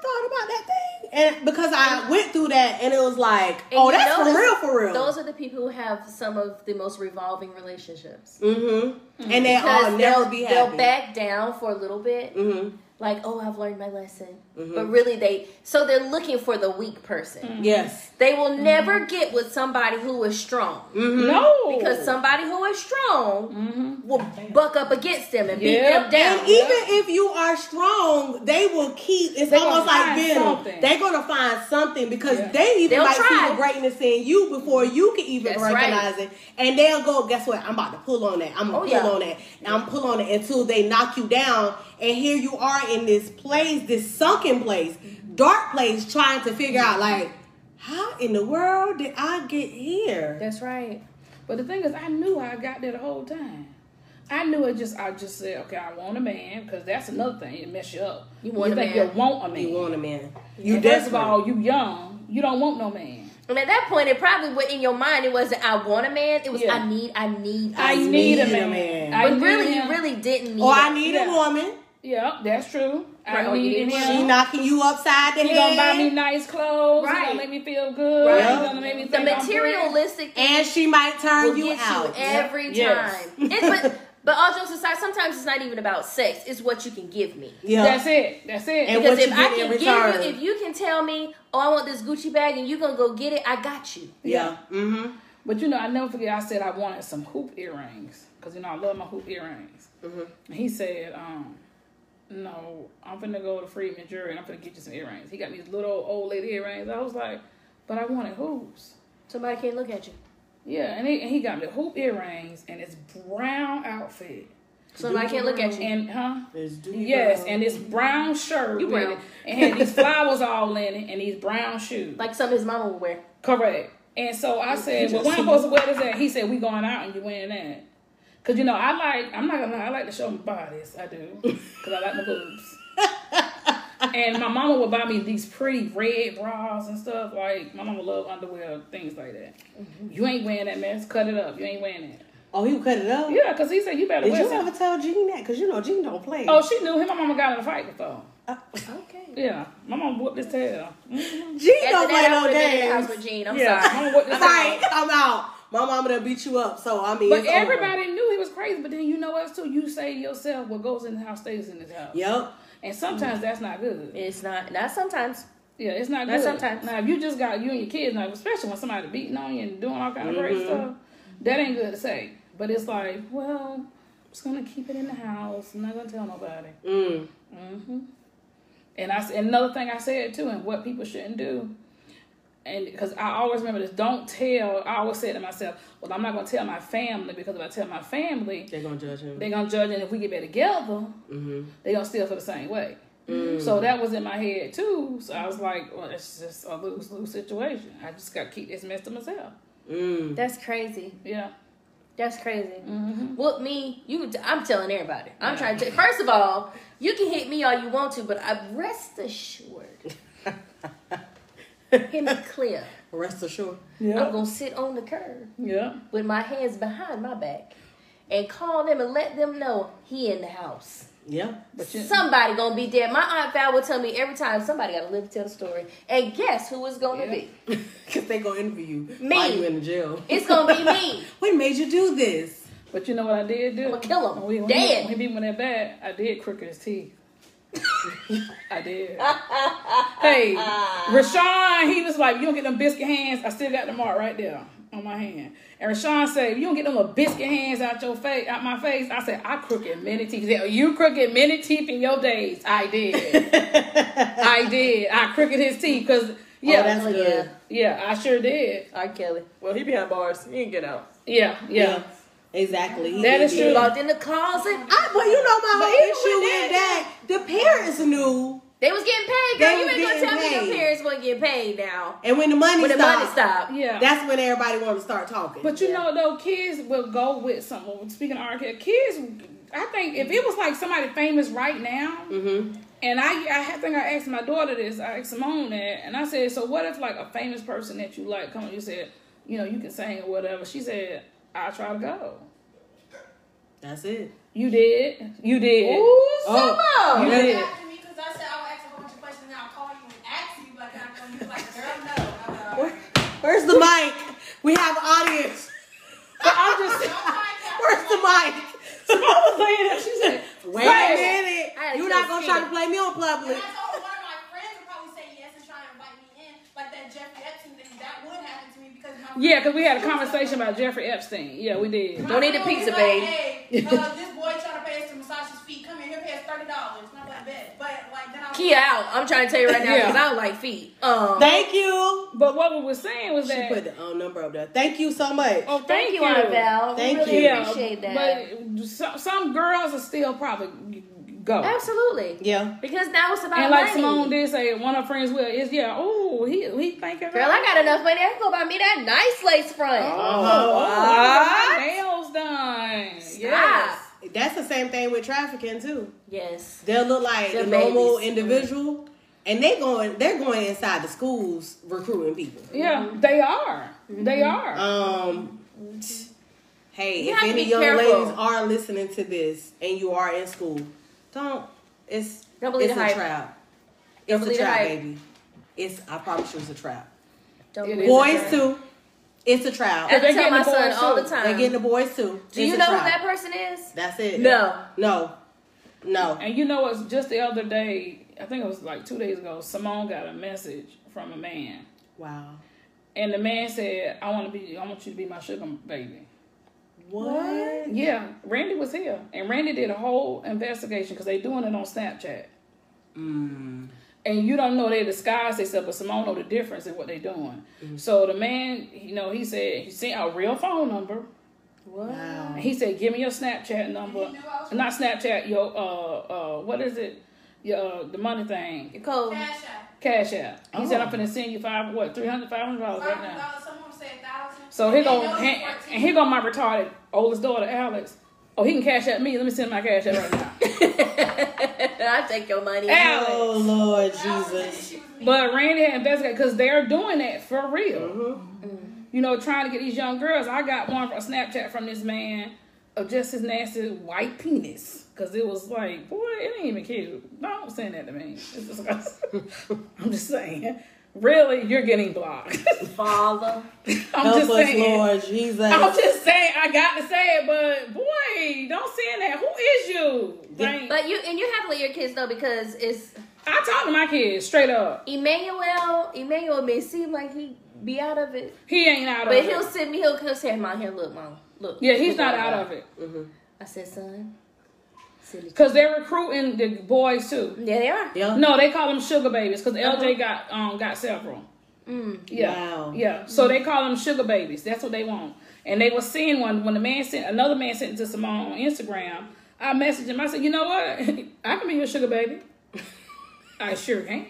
A: I thought about that thing, and because I went through that, and it was like,
C: And
A: oh,
C: you
A: that's for
C: notice
A: real, for real.
C: Those are the people who have some of the most revolving relationships.
A: mm-hmm. And they
C: Because
A: all never
C: they'll,
A: be
C: they'll back down for a little bit,
A: mm-hmm.
C: like, oh, I've learned my lesson.
A: Mhm.
C: But really, they so they're looking for the weak person.
A: Yes.
C: They will never get with somebody who is strong.
A: Mm-hmm.
B: No.
C: Because somebody who is strong
B: Mhm.
C: will buck up against them and beat them down.
A: And even if you are strong, they will keep. It's
B: They gonna
A: almost like
B: find
A: venom. They're gonna find something because
B: Yeah.
A: they even
C: They'll
A: might see the greatness in you before you can even
C: That's
A: recognize it. And they'll go, guess what? I'm about to pull on that. I'm gonna
C: Oh,
A: pull
C: yeah.
A: on that. And I'm pull on it until they knock you down. And here you are in this place, this sunken place, dark place, trying to figure out like, how in the world did I get here?
C: That's right.
B: But the thing is, I knew I got there the whole time. I knew it just, I just said, okay, I want a man, because that's another thing, it mess you up.
C: You want a
B: think
C: man.
B: you want a man.
A: You want a man? You
B: And first of all, you young, you don't want no man.
C: And at that point, it probably was in your mind. It wasn't I want a man. It was
B: Yeah.
C: I need, I need,
B: I,
C: I,
B: need,
C: need.
B: a
A: need a
B: man.
A: man.
B: I
C: But
B: need
C: really, you really didn't need.
A: or I need
B: Yeah.
A: a woman.
B: Yeah, that's true.
C: Right,
B: I
C: or you
B: need
C: need
A: She knocking you upside the
B: He
A: head.
B: gonna buy me nice clothes. He
C: Right.
B: gonna make me feel good.
C: Right.
B: He gonna make me
C: the
B: think I'm
C: materialistic
A: and she might turn
C: will
A: you
C: get
A: out.
C: you every
B: Yes.
C: time. It, but but all jokes aside, sometimes it's not even about sex. It's what you can give me.
A: yeah,
B: That's it. That's it.
A: And
C: Because
A: what
C: if
A: you
C: I
A: get in
C: can give you, if you can tell me, oh, I want this Gucci bag, and you're gonna go get it, I got you.
A: yeah. Mm-hmm.
B: But you know, I never forget. I said I wanted some hoop earrings because you know I love my hoop earrings.
A: Mhm.
B: And he said, um, "No, I'm finna go to Friedman Jewelry and I'm finna get you some earrings." He got me these little old lady earrings. I was like, "But I wanted hoops."
C: Somebody can't look at you.
B: Yeah, and he, and he got me hoop earrings and this brown outfit.
C: So I can't look at you.
B: And huh?
A: It's
B: Yes,
A: girl.
B: and this brown shirt
C: You brown.
B: and had these flowers all in it, and these brown shoes.
C: Like some his mama would wear.
B: Correct. And so I said, "Well, when I'm supposed to wear this at?" He said, "We going out and you wearing that." Cause you know I like I'm not gonna lie I like to show my bodies I do because I like my boobs. and my mama would buy me these pretty red bras and stuff like my mama love underwear things like that. Mm-hmm. You ain't wearing that mess. Cut it up. You ain't wearing it.
A: Oh, he would cut it up.
B: Yeah, cause he said you better
A: Did
B: wear
A: you
B: something.
A: ever tell Jean that? Cause you know Jean don't play.
B: Oh, she knew him. My mama got in a fight with before.
C: Oh, okay.
B: Yeah, my mama whooped his tail.
A: Jean don't play no
C: would have been in the with Jean. I'm
B: Yeah,
C: sorry.
B: mama whooped his
A: I'm out. My mama done beat you up, so I mean.
B: But
A: it's over.
B: everybody knew he was crazy. But then you know what? Too, you say to yourself, "What goes in the house stays in the house."
A: Yep.
B: And sometimes that's not good.
C: It's not. Not sometimes.
B: Yeah, it's not
C: Not
B: good.
C: sometimes.
B: Now, if you just got you and your kids, now, especially when somebody beating on you and doing all kind of crazy stuff, that ain't good to say. But it's like, well, I'm just gonna keep it in the house. I'm not gonna tell nobody.
A: Mm.
B: hmm And I and another thing I said too, and what people shouldn't do, and because I always remember this, don't tell. I always say to myself, well, I'm not gonna tell my family because if I tell my family,
A: They're gonna judge him.
B: they're gonna judge, and if we get back together,
A: mm-hmm.
B: they gonna still feel the same way. So that was in my head too. So I was like, well, it's just a lose lose situation. I just got to keep this mess to myself.
A: Mm.
C: That's crazy.
B: Yeah.
C: That's crazy.
B: Mm-hmm.
C: Whoop me. You. I'm telling everybody. I'm trying to. First of all, you can hit me all you want to, but I rest assured. Hear me clear.
A: Rest assured.
C: I'm gonna sit on the curb
B: Yeah.
C: with my hands behind my back and call them and let them know he in the house.
A: Yeah.
B: But you,
C: Somebody gonna be dead. My aunt Val will tell me every time somebody gotta live to tell the story. And guess who it's gonna
B: Yeah.
C: be?
A: Because they gonna interview you
C: Me.
A: while you in the jail.
C: It's gonna be me.
A: What made you do this?
B: but you know what I did do?
C: I'ma kill him.
B: When, when
C: Dead.
B: He, when he beat me that bad, I did crooked his teeth. I did. hey, ah. Rashawn, he was like, "You don't get them biscuit hands." I still got the mark right there on my hand. And Rashawn said, "You don't get them little biscuit hands out your face, out my face." I said, "I crooked many teeth." He said, "You crooked many teeth in your days." I did. I did. I crooked his teeth because yeah,
A: Oh, that's
C: Oh,
A: good.
B: yeah, I sure did.
C: R. Kelly.
D: Well, he behind bars. He ain't get out.
B: Yeah, yeah.
A: Exactly. He
B: That
A: did
B: is
A: it.
B: true.
C: Locked in the closet.
A: I, but you know my
B: But
A: whole
B: even
A: issue
B: with
A: with that, the parents knew,
C: They was getting paid, girl.
A: They
C: you
A: was
C: ain't gonna
A: getting
C: tell me
A: paid.
C: your parents wasn't getting paid now.
A: and when the money
C: When the
A: stopped,
C: money stopped.
B: Yeah.
A: that's when everybody wanted to start talking.
B: But you
C: Yeah.
B: know, though, kids will go with someone. Speaking of R. Kelly, kids, I think if it was like somebody famous right now,
A: mm-hmm.
B: and I, I think I asked my daughter this, I asked Simone that, and I said, so what if like a famous person that you like come and you said, you know, you can sing or whatever? She said, I try to go.
A: that's it.
B: You did, you did.
C: Ooh,
A: Oh.
C: Simone.
B: You
A: Yeah.
B: did.
E: asking me because I said I would ask a bunch of questions and I'll call you and ask you, but then I'm going to be like, girl, no. I'm like,
A: Where, where's the mic? We have audience.
B: But I'm just,
E: Don't find out.
A: Where's the mic?
B: Simone was saying that. She said,
A: Wait
B: Right.
A: a minute.
C: I had to
A: You're not gonna try to play me on
E: And
A: public.
E: I told one of my friends would probably say yes and try and invite me in, like that Jeffrey Epstein thing. That would happen to me because my
B: yeah, because we had a conversation about Jeffrey Epstein. Yeah, we did.
C: Don't need a pizza, babe.
E: Hey, uh, this boy trying to pay us to massage his feet. Come here, he'll pay us thirty dollars. And I'm like, bet. But like then I was
C: Kia out. I'm trying to tell you right now
B: Yeah.
C: because I don't like feet. Um,
A: Thank you.
B: But what we were saying was that.
A: She
B: that.
A: put the um, number up there. Thank you so much.
B: oh,
C: thank you, Aunt Val.
A: Thank
C: we really
A: you.
C: appreciate that.
B: But some, some girls are still probably go.
C: Absolutely.
A: Yeah.
C: Because now it's about
B: And like
C: money.
B: Simone did say, one of her friends will is yeah. Oh, he he thinking.
C: Girl, I got enough money. I can go buy me that nice lace front.
B: Oh,
A: Uh-huh.
B: oh, nails done.
C: Stop.
B: Yes.
A: That's the same thing with trafficking too.
C: Yes.
A: They'll look like
C: They're
A: a normal
C: babies.
A: individual, and they going they're going inside the schools recruiting people.
B: Yeah, they are. They are.
A: Um. Hey,
C: You
A: if any young
C: careful.
A: ladies are listening to this and you are in school, don't. It's
C: Don't believe
A: it's
C: the
A: a
C: hype.
A: trap.
C: Don't
A: It's a trap,
C: hype.
A: baby. It's I promise you, it's a trap.
C: Don't
B: It
C: believe
B: is.
A: Boys too. It's a trap.
C: I
B: They're
C: tell my
B: the
C: son
B: boys
C: all the time.
A: They're getting the boys too.
C: Do
A: It's
C: you know who that person is?
A: That's it.
C: No.
A: No. No.
B: And you know what's just the other day, I think it was like two days ago, Simone got a message from a man.
A: Wow.
B: And the man said, I want to be I want you to be my sugar baby.
A: What?
B: Yeah, Randy was here. And Randy did a whole investigation because they doing it on Snapchat.
A: Mm.
B: And you don't know they disguise themselves, but Simone know the difference in what they doing.
A: Mm-hmm.
B: So the man, you know, he said he sent a real phone number
C: What?
A: Wow.
B: He said, "Give me your Snapchat number,
E: He knew I was-
B: not Snapchat. Your uh uh what is it? Your uh, the money thing,
C: Your code.
E: Cash out.
B: Cash App." He said,
A: Oh.
B: "I'm finna send you five what three hundred five hundred dollars right now."
E: Dollars. Some of them say a thousand.
B: So here
E: They
B: go and,
E: it's
B: and
E: 14.
B: here go my retarded oldest daughter, Alex. Oh, he can cash at me. Let me send my cash app right now.
C: I take your money.
B: Alex.
A: Oh Lord
E: That was the
A: Jesus.
E: issue with me.
B: But Randy had investigated because they're doing that for real.
A: Mm-hmm.
B: You know, trying to get these young girls. I got one from a Snapchat from this man of just his nasty white penis. Cause it was like, boy, it ain't even cute. Don't send that to me. It's disgusting. I'm just saying. Really, you're getting blocked.
C: Father.
B: I'm
A: Help
B: just
A: us,
B: saying.
A: Lord Jesus.
B: I'm just saying. I got to say it, but boy, don't send that. Who is you? Like,
C: But you and you have to let your kids know because it's
B: I talk to my kids straight up.
C: Emmanuel. Emmanuel may seem like he be out of it,
B: He ain't out
C: but
B: of it.
C: But he'll
B: it.
C: send me. He'll, he'll say, "Mom, here, look, mom, look."
B: Yeah, he's
C: Look
B: not
C: what
B: out of it.
C: I said, "Son, silly."
B: Cause they're recruiting the boys too.
C: Yeah, they are.
A: Yeah.
B: No, they call them sugar babies. Cause
C: Uh-huh.
B: LJ got um got several.
C: Mm.
B: Yeah,
A: Wow.
B: yeah. So they call them sugar babies. That's what they want. And they were seeing one when the man sent another man sent it to Simone on Instagram. I messaged him. I said, you know what? I can be your sugar baby. I sure can.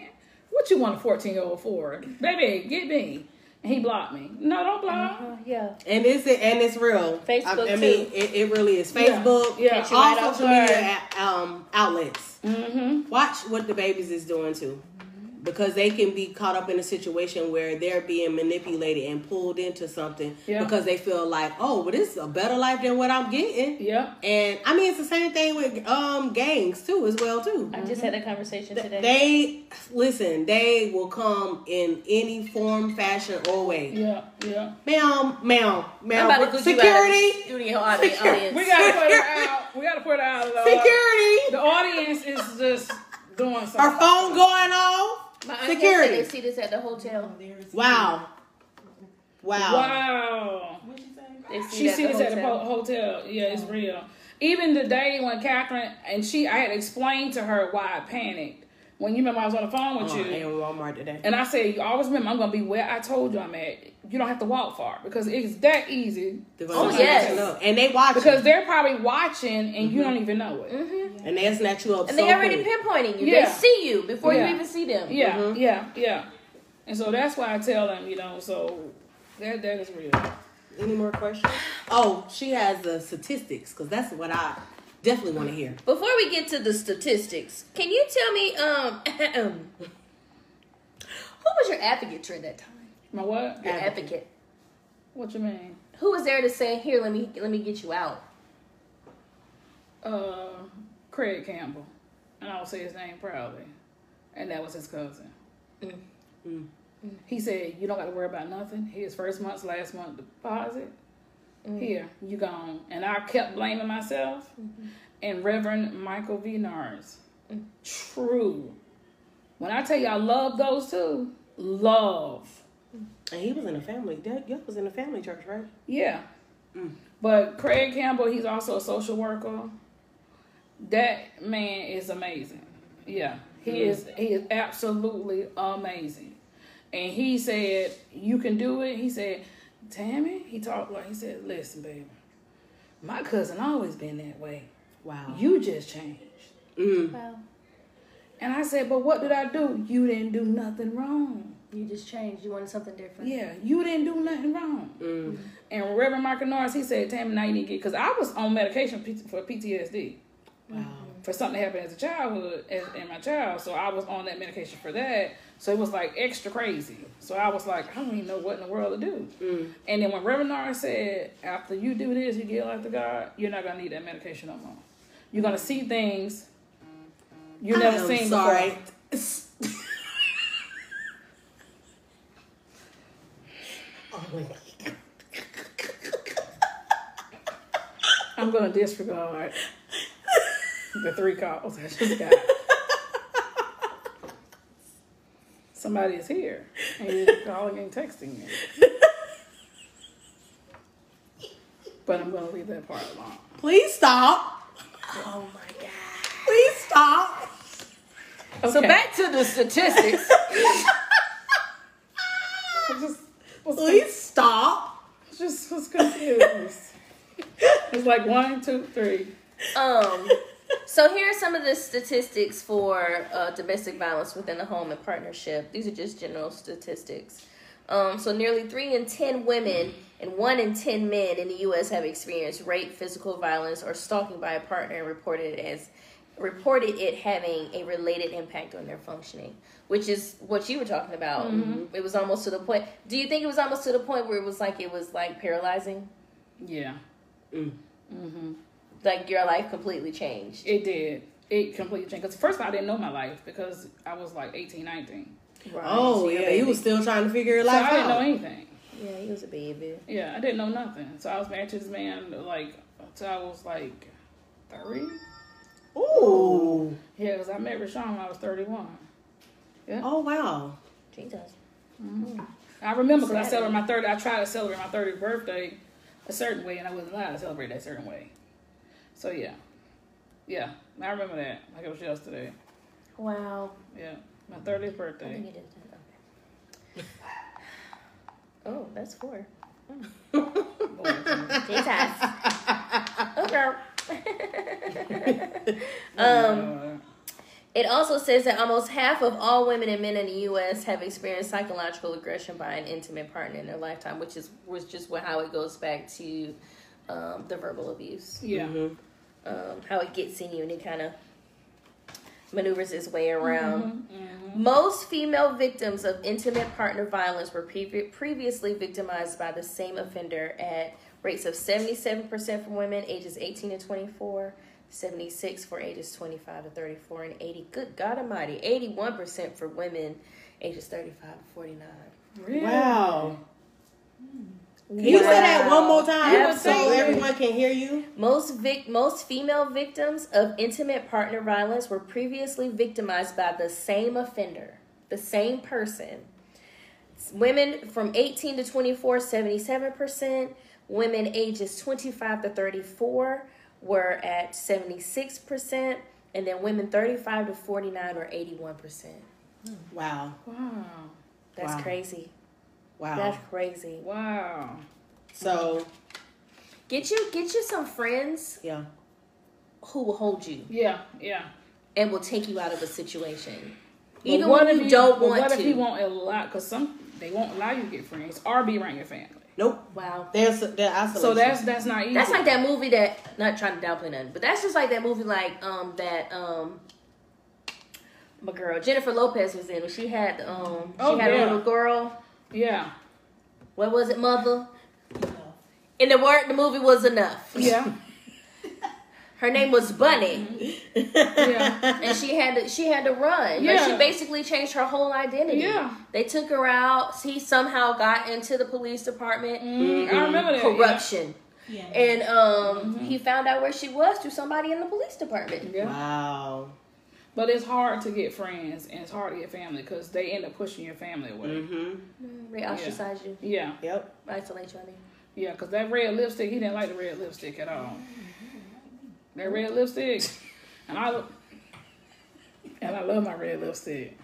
B: What you want a fourteen year old for, baby? Get me. And he blocked me. No, don't block.
C: Uh, yeah.
A: And it's and it's real.
C: Facebook,
A: I, I mean, it, it really is. Facebook,
B: Yeah.
C: Catch you
A: all
C: right
A: social media a- um, outlets.
B: Mm-hmm.
A: Watch what the babies is doing too, because they can be caught up in a situation where they're being manipulated and pulled into something
B: Yeah.
A: because they feel like, oh, but this is a better life than what I'm getting.
B: Yeah.
A: And I mean, it's the same thing with um gangs too, as well too.
C: I just had a conversation today.
A: They listen. They will come in any form, fashion, or way.
B: Yeah. Yeah.
A: Ma'am, ma'am,
C: I'm
A: ma'am.
C: about to put you out of
A: Security,
C: the audience.
B: We gotta put her out. We gotta put her out of the
A: security.
B: The audience is just doing something.
A: Our phone going off.
C: My aunt said
A: Security.
C: they see this at the hotel.
A: Wow. Wow.
B: Wow.
C: They see
B: She
C: it
B: sees
C: at
B: at
C: the
B: the
C: hotel.
B: ho- hotel. Yeah, it's real. Even the day when Catherine and she, I had explained to her why I panicked. When you remember I was on the phone with
A: Oh,
B: you,
A: in Walmart today.
B: and I said, you always remember I'm gonna be where I told you I'm at. You don't have to walk far because it's that easy.
C: Oh, yes.
A: And they watch
B: Because they're probably watching and you mm-hmm. don't even know it. Mm-hmm.
A: and they snatch you up.
C: And
A: so
C: they already
A: quick.
C: pinpointing you.
B: Yeah.
C: They see you before
B: Yeah.
C: you even see them.
B: Yeah, mm-hmm. yeah, yeah. And so that's why I tell them, you know, so that that is real.
A: Any more questions? Oh, she has the statistics because that's what I definitely want to hear.
C: Before we get to the statistics, can you tell me um who was your advocate during that time?
B: My what?
C: Your
A: Advocate.
C: advocate.
B: What you mean?
C: Who was there to say, "Here, let me let me get you out"?
B: Uh, Craig Campbell, and I'll say his name proudly, and that was his cousin.
C: Mm.
B: He said, "You don't got to worry about nothing. Here's first month's last month deposit.
C: Mm.
B: Here, you gone." And I kept blaming myself.
C: Mm-hmm.
B: And Reverend Michael V. Norris,
C: Mm.
B: true. When I tell you I love those two, love.
A: And he was in a family. That y'all was in a family church, right?
B: Yeah.
A: Mm.
B: But Craig Campbell, he's also a social worker. That man is amazing. Yeah. He
A: Mm.
B: is he is absolutely amazing. And he said, You can do it. He said, Tammie, he talked like he said, Listen, baby, my cousin always been that way.
A: Wow.
B: You just changed.
A: Mm.
C: Wow,
B: And I said, But what did I do? You didn't do nothing wrong.
C: you just changed. You wanted something different.
B: Yeah, you didn't do nothing wrong.
A: Mm.
B: And Reverend Michael Norris, he said, Tammie, now you need to get, because I was on medication for PTSD
A: Wow.
B: for something that happened as a childhood, as, in my child. So I was on that medication for that. So it was like extra crazy. So I was like, I don't even know what in the world to do.
A: Mm.
B: And then when Reverend Norris said, after you do this, you get like to God, you're not going to need that medication no more. You're to see things you never
A: I'm
B: seen
A: sorry.
B: before.
A: oh my God.
B: I'm going to disregard the three calls I just got. Somebody is here and you're calling and texting me. But I'm going to leave that part alone.
A: Please stop.
C: Oh my god.
A: Please stop.
C: So back to the statistics.
B: Just was,
A: Please stop.
B: just was confused. It's like one, two, three.
C: Um, so here are some of the statistics for uh, domestic violence within the home and partnership. These are just general statistics. Um, so nearly three in ten women and one in ten men in the U.S. have experienced rape, physical violence, or stalking by a partner and reported it as reported it having a related impact on their functioning, which is what you were talking about. It was almost to the point. Do you think it was almost to the point where it was like it was like paralyzing,
B: Yeah,
C: like your life completely changed?
B: it did. It completely changed. Because first of all, I didn't know my life because I was like 18, 19.
C: Right.
A: Oh
C: So your
A: yeah, you
C: baby-
A: was still trying to figure your
B: So
A: life
B: I didn't know anything.
C: Yeah, he was a baby.
B: Yeah, I didn't know nothing. So I was married to this man like until I was like 30.
A: Ooh.
B: Yeah, because I met Rashawn when I was 31. Yeah.
A: Oh wow.
C: Jesus. Mm-hmm.
B: I remember because I
C: Sad.
B: celebrated my 30. I tried to celebrate my 30th birthday a certain way, and I wasn't allowed to celebrate that certain way. So yeah, yeah, I remember that like it was yesterday.
C: Wow.
B: Yeah, my 30th
C: I think
B: birthday.
C: you did that. Okay. Oh, that's four.
B: Boy,
C: Jesus. okay. um, it also says that almost half of all women and men in the U.S. have experienced psychological aggression by an intimate partner in their lifetime, which is was just how it goes back to um, the verbal abuse.
B: yeah,
C: um, how it gets in you and it kind of maneuvers its way around.
B: Mm-hmm,
C: Most female victims of intimate partner violence were previ- previously victimized by the same offender at rates of 77% for women ages 18 to 24, 76 for ages 25 to 34, and 80, good God Almighty, 81% for women ages 35 to 49.
B: really?
A: Wow. Can you say that one more time
C: Absolutely.
A: so everyone can hear you?
C: Most vic- most female victims of intimate partner violence were previously victimized by the same offender, the same person. Women from 18 to 24, 77%. Women ages 25 to 34 were at 76%. And then women 35 to 49 were 81%.
A: Wow.
B: Wow,
C: That's
A: Wow.
C: crazy.
A: Wow.
C: That's crazy.
B: wow.
A: so
C: Get you get you some friends
A: yeah.
C: who will hold you
B: Yeah, yeah.
C: and will take you out of a situation.
B: But
C: Even
B: what
C: when
B: if
C: you don't
B: but
C: want
B: What
C: to.
B: if he won't allow? Because some they won't allow you to get friends or be around your family.
A: Nope.
C: Wow.
A: There's there isolation.
B: So that's that's not easy.
C: That's like that movie that not trying to downplay nothing, but that's just like that movie like um that um my girl Jennifer Lopez was in when she had um she
B: Oh,
C: had
B: yeah.
C: a little girl.
B: Yeah,
C: What was it, mother? In the word the movie was enough.
B: yeah,
C: Her name was Bunny,
B: yeah.
C: and she had to she had to run. Like
B: Yeah.
C: she basically changed her whole identity.
B: Yeah.
C: They took her out. He somehow got into the police department.
B: Mm, I remember that.
C: Corruption.
E: Yeah.
C: And um, he found out where she was through somebody in the police department.
B: Yeah.
A: Wow.
B: But it's hard to get friends and it's hard to get family because they end up pushing your family away.
A: Mm-hmm.
C: They ostracize you,
B: Yeah,
A: Yep.
C: isolate you. I mean,
B: yeah. Because that red lipstick, he didn't like the red lipstick at all. That red lipstick, and I and I love my red lipstick.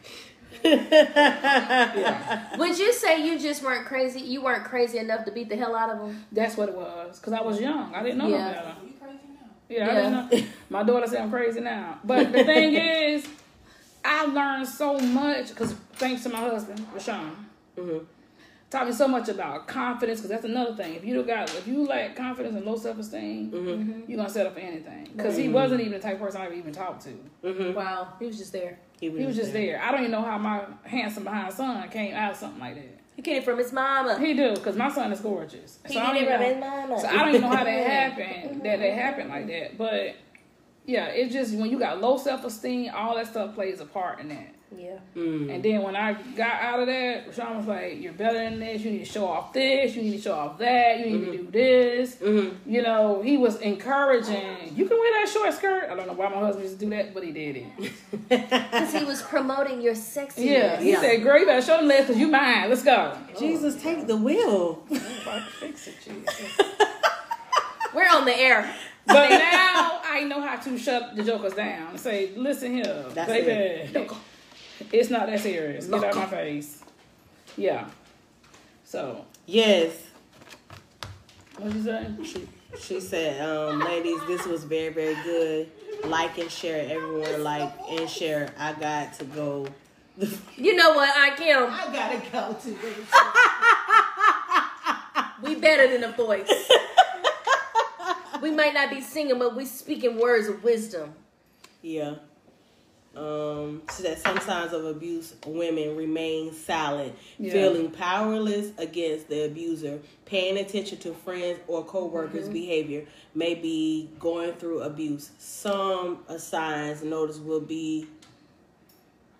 B: Yeah,
C: would you say you just weren't crazy? You weren't crazy enough to beat the hell out of him?
B: that's what it was. Because I was young, I didn't know no
C: Yeah.
B: better.
E: You crazy now?
B: Yeah, I
C: Yeah.
B: didn't know. My daughter said I'm crazy now. But the thing is, I learned so much because thanks to my husband, Rashawn.
A: Mhm.
B: Taught me so much about confidence because that's another thing. If you don't got, if you lack confidence and low self esteem, you're gonna set up for anything. Because he wasn't even the type of person I would even talked to.
A: Mm-hmm.
C: Wow, he was just there.
B: He was just there. I don't even know how my handsome behind son came out of something like that.
C: He came from his mama.
B: He do because my son is gorgeous.
C: He
B: So I don't
C: it from
B: know-
C: his mama.
B: so I don't even know how that happened, that that happened like that. But yeah, it's just when you got low self esteem, all that stuff plays a part in that.
C: Yeah.
A: Mm.
B: And then when I got out of that, Rashawn was like, "You're better than this. You need to show off this. You need to show off that. You need to do this."
A: Mm-hmm.
B: You know, he was encouraging. You can wear that short skirt. I don't know why my husband used to do that, but he did it.
C: Because he was promoting your sexiness.
B: Yeah, he
A: Yeah.
B: said, "Girl, you better show them legs because you mine. Let's go."
A: Jesus, take the wheel.
B: Fix it, Jesus.
C: We're on the air.
B: But now I know how to shut the jokers down and say, listen here,
A: That's
B: baby. It's not that serious. Get out my face. Yeah. So,
A: Yes.
B: what you say?
A: She said, um, ladies, this was very, very good. Like and share, everyone like and share. I got to go.
C: You know what, I Kim?
E: I gotta go to this.
C: We better than a voice. we might not be singing, but we speaking words of wisdom.
A: Yeah. Um, she said some signs of abuse women remain silent,
B: Yeah.
A: feeling powerless against the abuser, paying attention to friends or co-workers'
B: Mm-hmm.
A: behavior, may be going through abuse. Some uh, signs notice will be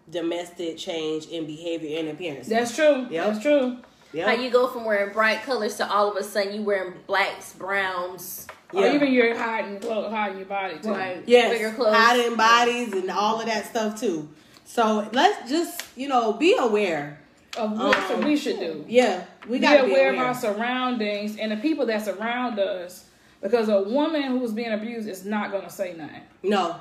A: domestic change in behavior and appearance.
B: That's true.
A: Yep.
B: That's true.
A: Yep.
C: How you go from wearing bright colors to all of a sudden you wearing blacks, browns,
B: Or
A: Yeah.
B: even you're hiding, clo- hiding your body too.
A: Yes,
C: bigger clothes.
A: hiding bodies and all of that stuff too. So let's just you know be aware.
B: Of what
A: Um,
B: we should do.
A: Yeah, we got to be
B: aware,
A: be
B: of our surroundings and the people that surround us. Because a woman who's being abused is not gonna say nothing
A: No,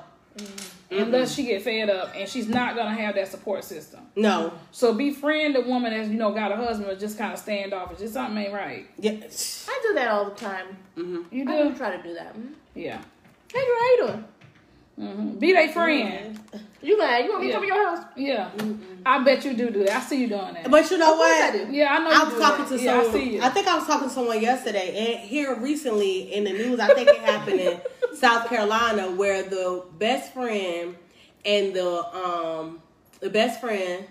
B: unless she get fed up, and she's not gonna have that support system.
A: no,
B: So befriend a woman that's you know got a husband, but just kind of standoffish. Just something ain't right.
A: Yes.
C: I do that all the time.
B: You
C: I do
B: do,
C: try to do that. Mhm.
B: yeah.
C: Hey, girl, how you doing?
B: Hmm Be their friend.
C: You mad? You want me to
B: Yeah.
C: come to your house?
B: Yeah, I bet you do do that. I see you doing that.
A: But you know
C: Of
A: what?
C: I do.
B: yeah, I know.
A: I
B: you
A: was
B: do
A: talking
B: that.
A: to
B: yeah,
A: someone.
B: I see you.
A: I think I was talking to someone yesterday, and here recently in the news, I think it happened in South Carolina, where the best friend and the um the best friend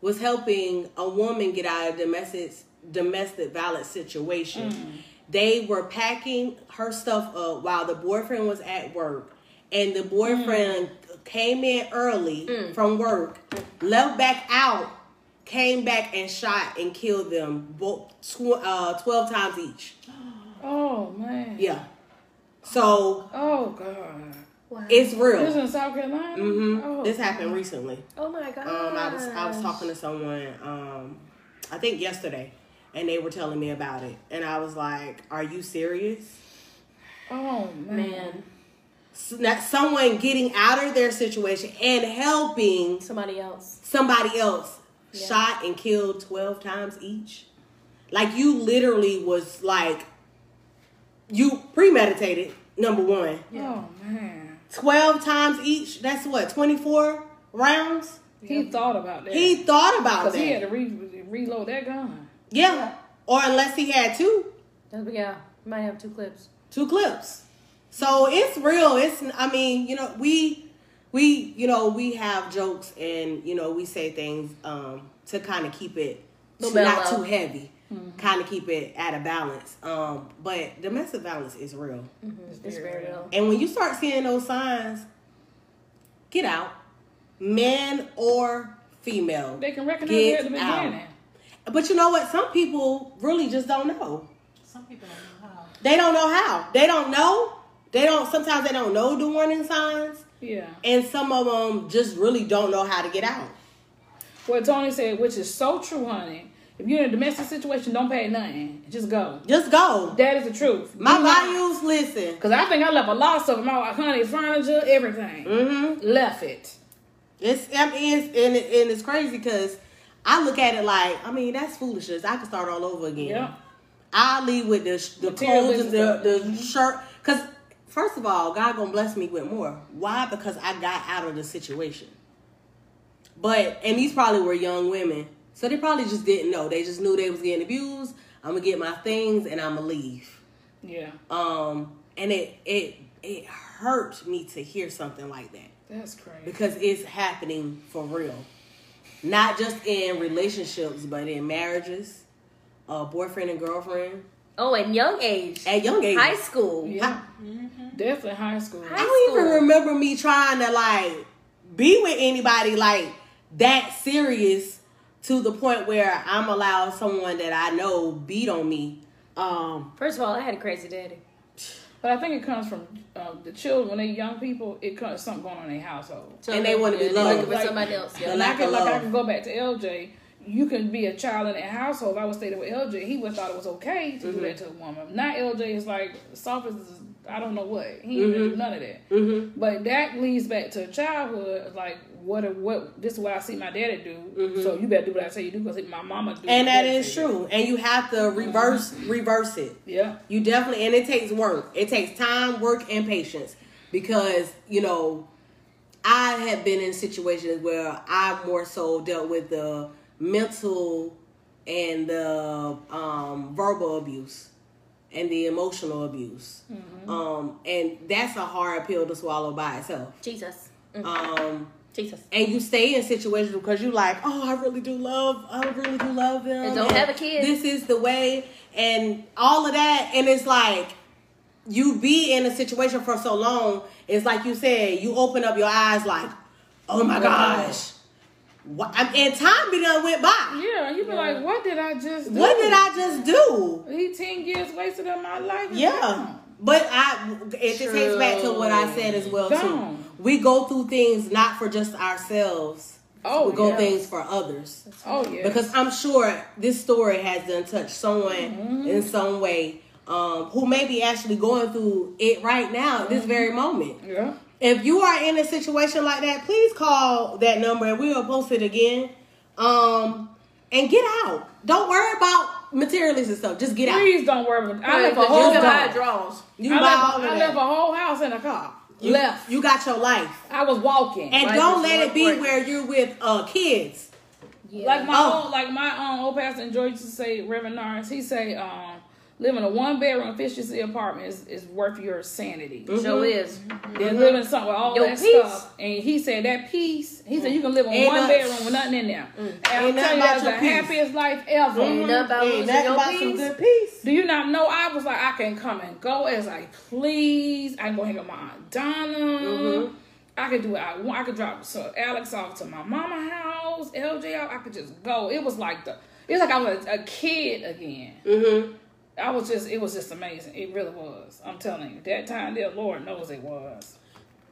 A: was helping a woman get out of domestic domestic violence situation.
B: Mm.
A: They were packing her stuff up while the boyfriend was at work, and the boyfriend came in early from work, left back out, came back and shot and killed them both tw- uh, twelve times each.
B: oh man.
A: Yeah. So
B: Oh god.
C: Wow.
A: it's
B: This
A: real.
B: in South Carolina.
A: hmm
B: Oh,
A: this happened recently.
C: oh my god.
A: Um, I was I was talking to someone, um, I think yesterday, and they were telling me about it, and I was like, "Are you serious?"
B: Oh man.
C: man.
A: S- That someone getting out of their situation and helping
C: Somebody else.
A: somebody else
C: Yeah.
A: shot and killed 12 times each like you literally was like you premeditated number one
B: Oh man.
A: 12 times each that's what 24 rounds
B: He thought about that.
A: he thought about
B: Because he had to re- reload that gun.
A: yeah or unless he had two
C: That's- Yeah, might have two clips.
A: two clips so it's real. It's i mean you know we we you know we have jokes and you know we say things um to kind of keep it to not
C: mellow.
A: too heavy. Kind of keep it at a balance. Um but domestic violence is real.
C: It's very real.
A: and when you start seeing those signs get out. Man or female
B: They can recognize
A: Get
B: it at the
A: out.
B: beginning.
A: but you know what? Some people really just don't know.
E: Some people don't know how.
A: they don't know how. They don't know they don't sometimes they don't know the warning signs
B: Yeah.
A: and some of them just really don't know how to get out.
B: What Tony said, which is so true, honey. If you're in a domestic situation, don't pay nothing. Just go.
A: Just go.
B: That is the truth.
A: My values, listen.
B: Because I think I left a lot of stuff. My honey, furniture, everything.
A: Mm-hmm.
B: Left it.
A: It's I mean, it's, and, it, and it's crazy because I look at it like I mean that's foolishness. I can start all over again.
B: Yeah.
A: I leave with the the clothes and the, the shirt because first of all, God gonna bless me with more. Why? Because I got out of the situation. But and these probably were young women, so they probably just didn't know. They just knew they was getting abused. I'm gonna get my things and I'm gonna leave.
B: Yeah.
A: Um, and it it it hurt me to hear something like that
B: That's crazy.
A: because it's happening for real, not just in relationships, but in marriages, uh, boyfriend and girlfriend
C: Oh, at young age.
A: at young age.
C: High school.
B: Yeah. Definitely high school.
C: High
A: I don't even remember me trying to like be with anybody like that serious to the point where I'm allowed someone that I know beat on me. Um,
C: First of all, I had a crazy daddy.
B: But I think it comes from um, the children when they're young people. It comes something going on in their household.
C: So
A: And they wanna be loved.
C: Looking for
B: Like-
C: somebody else. Yeah.
B: And I
A: lack
B: can
A: of
B: like I can go back to LJ. You can be a child in that household. If I was staying with LJ, he would have thought it was okay to do that to a woman. Not LJ is like soft as I don't know what. He didn't do none of that.
A: mhm.
B: But that leads back to childhood. Like what what this is what I see my daddy do. So you better do what I say you do because my mama do.
A: Mm-hmm. and
B: what
A: that
B: daddy
A: is
B: say do.
A: true. And you have to reverse reverse it.
B: Yeah.
A: You definitely, and it takes work. It takes time, work, and patience because you know, I have been in situations where I more so dealt with the mental and the um, verbal abuse and the emotional abuse, um, and that's a hard pill to swallow by itself.
C: Jesus. Mm,
A: Um,
C: Jesus.
A: and you stay in situations because you like, oh, I really do love, I really do love them,
C: And don't have a kid.
A: This is the way, and all of that, and it's like you be in a situation for so long. It's like you said, you open up your eyes, like, oh my gosh? And time be done went by.
B: Yeah, you be like, what did I just do?
A: What did I just do?
B: He ten years wasted of my life.
A: Yeah.
B: gone.
A: But I it just takes back to what I said as well too. We go through things not for just ourselves.
B: Oh,
A: we go
B: yeah.
A: things for others.
B: Oh yeah.
A: Because I'm sure this story has done touched someone
B: Mm-hmm.
A: in some way um, who may be actually going through it right now, this
B: Mm-hmm.
A: very moment.
B: yeah.
A: If you are in a situation like that, please call that number and we will post it again. Um, and get out. Don't worry about materialistic stuff. Just get out.
B: Please don't worry. About it. I left a whole
C: can buy draws.
A: You
B: I
A: buy
B: left,
A: all of
B: I left a whole house in a car.
A: You,
B: left.
A: You got your life.
B: I was walking.
A: And
C: Life
A: don't let it be
C: important.
A: where you're with uh kids.
B: Like my
A: Oh.
B: own, like my um, old pastor in Georgia used to say, Reverend Norris, he say, um, living in a one bedroom efficiency apartment is, is worth your sanity.
C: Show is.
B: Then living somewhere all
C: Your
B: that
C: peace.
B: stuff. And he said that peace, he said you can live in
A: Ain't
B: one
A: no-
B: bedroom with nothing in there. And I'm
A: Ain't
B: telling you, that's the
A: peace.
B: happiest life ever.
C: Ain't nothing about
A: Ain't
C: losing
A: nothing
C: your
A: about some
C: peace.
A: good peace.
B: Do you not know? I was like, I can come and go as I please. I can go hang with my aunt Donna.
A: Mm-hmm.
B: I could do what I want. I could drop so Alex off to my mama house, LJ. I could just go. It was like the. It was like I was a, a kid again.
A: Mm-hmm.
B: I was just. It was just amazing. It really was. I'm telling you, that time there, Lord knows it was.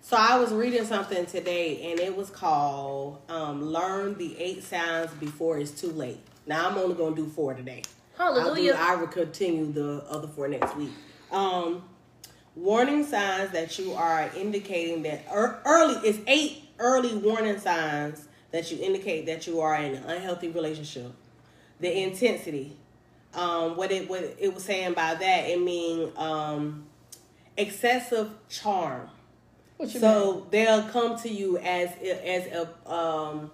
A: So I was reading something today, and it was called um, "Learn the Eight Signs Before It's Too Late." Now I'm only gonna do four today. I'll do,
C: Hallelujah.
A: I will continue the other four next week. Um, warning signs that you are indicating that ear- early is eight early warning signs that you indicate that you are in an unhealthy relationship. The intensity, um, what it what it was saying by that, it mean um, excessive charm.
B: What you mean?
A: So they'll come to you as as a um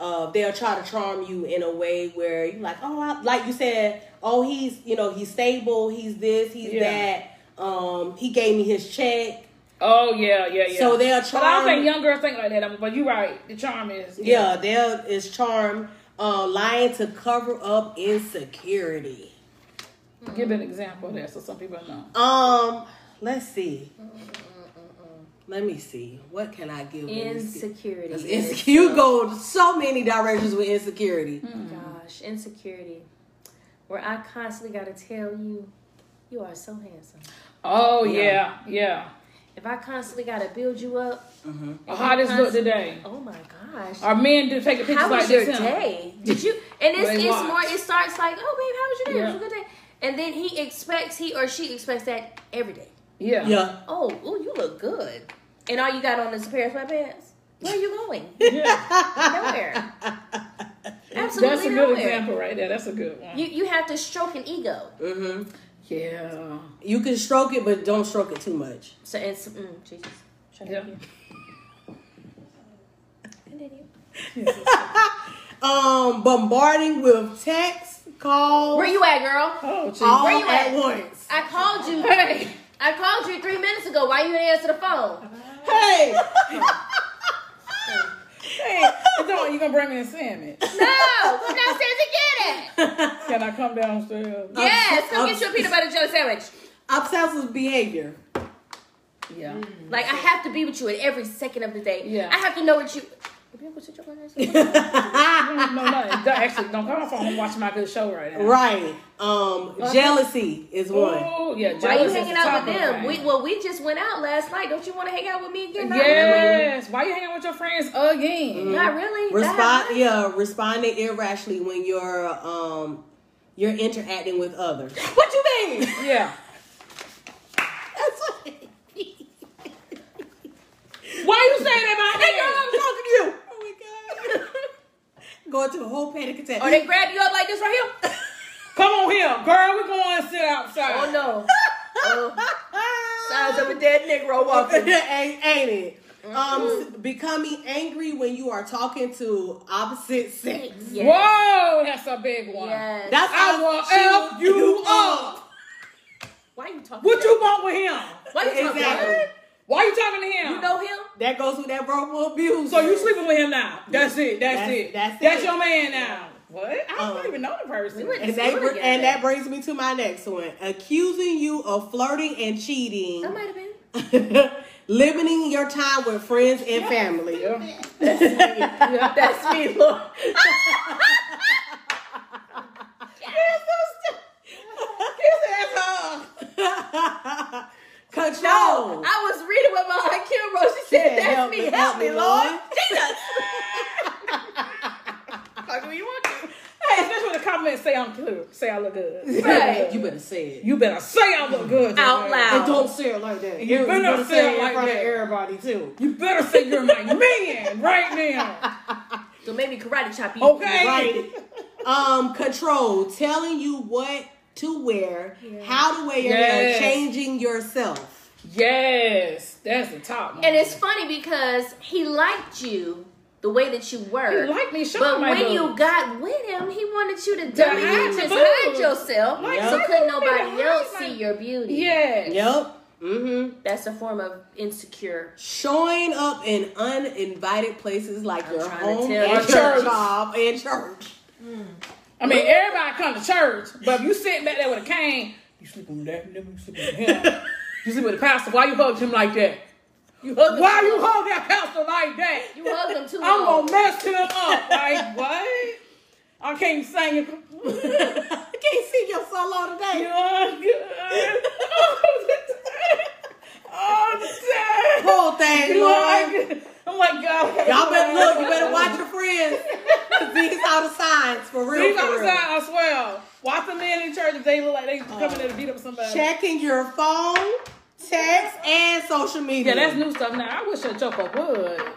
A: uh they'll try to charm you in a way where you like oh I, like you said oh he's you know he's stable he's this he's
B: Yeah.
A: that um he gave me his check
B: Oh yeah, yeah, yeah.
A: So they'll
B: But I don't think young girls think like that. But you're right. The charm is
A: yeah they'll is charm uh lying to cover up insecurity
B: Give an example there, so some people know.
A: um let's see let me see what can I give you?
C: Insecurity.
A: Because you go so many directions with insecurity.
C: Gosh, insecurity. Where I constantly got to tell you, you are so handsome.
B: Oh
A: Yeah.
B: yeah, yeah.
C: If I constantly got to build you up,
B: Oh, How this look today?
C: oh my gosh.
B: Our men do take pictures
C: How
B: like
C: was your day? Did you? And it's,
B: They
C: it's
B: watch.
C: more. It starts like, oh babe, how was your day? It was a good day. And then he expects he or she expects that every day.
B: Yeah.
A: Yeah.
C: Oh, oh, you look good. And all you got on is a pair of sweatpants. Where are you going?
B: yeah.
C: Nowhere. Absolutely
B: That's a good
C: nowhere.
B: example right there. That's a good one.
C: You you have to stroke an ego.
A: hmm
B: yeah.
A: You can stroke it, but don't stroke it too much.
C: So it's mm, Jesus. Shut
B: Yeah.
C: Continue.
A: Um, bombarding with text, calls,
C: Where you at, girl?
B: Oh, geez.
A: all
C: Where you
A: at
C: at?
A: once.
C: I called you.
B: Hey.
C: I called you three minutes ago. Why you didn't answer the phone?
A: Hey,
B: Hey, you know you gonna bring me a sandwich?
C: No, come downstairs and get it.
B: Can I come downstairs?
C: Yes, come
A: ups-
C: get you a peanut butter jelly sandwich.
A: obsessive behavior.
B: Yeah. Mm.
C: Like I have to be with you at every second of the day.
B: Yeah.
C: I have to know what you. Have you ever your brother and
B: No, nothing. Don't- Actually, don't come off phone. I'm watching my good show right now.
A: right. Um, jealousy is one.
B: Oh, yeah.
C: Why you
B: jealous
C: hanging out with them? We, well, we just went out last night. Don't you want to hang out with me again? Not really.
B: Yes. Why you hanging with your friends again?
C: Not really.
A: Respond, yeah, responding irrationally when you're um you're interacting with others.
C: What you mean?
B: Yeah.
A: That's what
B: Why you saying that about
A: Hey girl, I'm talking to you. go into a whole panic attack.
C: Or they grab you up like this right here.
B: Come on here, girl. We're going to sit outside.
C: Oh no. Oh, signs of a dead Negro walking.
A: ain't, ain't it? Um,
C: Mm-hmm.
A: s- becoming angry when you are talking to opposite sex.
C: Yes.
B: Whoa, that's a big one.
C: Yes.
A: That's
B: I will
A: she
B: F you up.
C: Why you talking?
B: What
C: to
B: you
C: him?
B: want with him?
C: Why you talking
A: Exactly.
C: to him?
B: Why you talking to him?
C: You know him?
A: That goes with that verbal abuse.
B: So you sleeping with him now? That's it. That's,
A: That's-
B: it.
A: that's
B: That's
A: it.
B: your man now. What? I don't
A: Um,
B: even know the person.
C: we
A: And,
C: We
A: that,
C: were
A: br-
C: together.
A: and that brings me to my next one: accusing you of flirting and cheating,
C: That might have been.
A: limiting your time with friends and family.
B: Yeah.
C: Yeah, that's me, Lord.
A: Control.
C: No, I was reading what my aunt Kim wrote. She said, "That's
A: "Help
C: me,
A: me,
C: help me, Lord." Jesus. To me, you want to?
B: Hey, especially when the comments say I'm good, say I look good.
C: Right.
A: You better say it.
B: You better say I look good
C: Out
B: today.
C: loud.
A: And don't say it like that.
B: You better say it
A: in
B: like
A: front
B: that.
A: of everybody too.
B: You better say you're my man right now.
C: So maybe karate chop you.
B: Okay.
A: Right. Um, control. Telling you what to wear, how to wear your hair, changing yourself.
B: Yes, that's the top one.
C: And it's funny because he liked you the way that you were.
B: He liked me showing
C: But
B: my
C: when you got with him, he wanted you to dummy
B: hide
C: you,
B: your
C: just
B: boobs.
C: hide yourself,
B: Like,
C: so couldn't
B: you want me to
C: nobody else
B: my-
C: see your beauty.
B: yes.
A: Yep. Mm-hmm.
C: That's a form of insecure.
A: Showing up in uninvited places like
C: I'm
A: your
C: trying to
A: home
C: tell
A: and
B: Church.
A: job and church.
B: I mean, everybody come to church, but if you sitting back there with a cane, you sleeping with that nigga, you sleeping with him. you sleeping with the pastor. Why you hugged him like that?
C: You him
B: Why you hug that pastor like that?
C: You hugged him too
B: I'm
C: long.
B: gonna mess him up. Like what? I can't sing.
A: I can't see your solo today.
B: You're good. All the time.
A: Poor thing,
B: You
A: Lord.
B: like, I'm like, God.
A: Y'all better look. You better watch your friends. These are the signs for real.
B: These
A: for
B: outside,
A: real.
B: I swear. Watch the men in church if they look like they coming there to beat up somebody.
A: Checking your phone, text, and social media.
B: Yeah, that's new stuff now. I wish a joker would.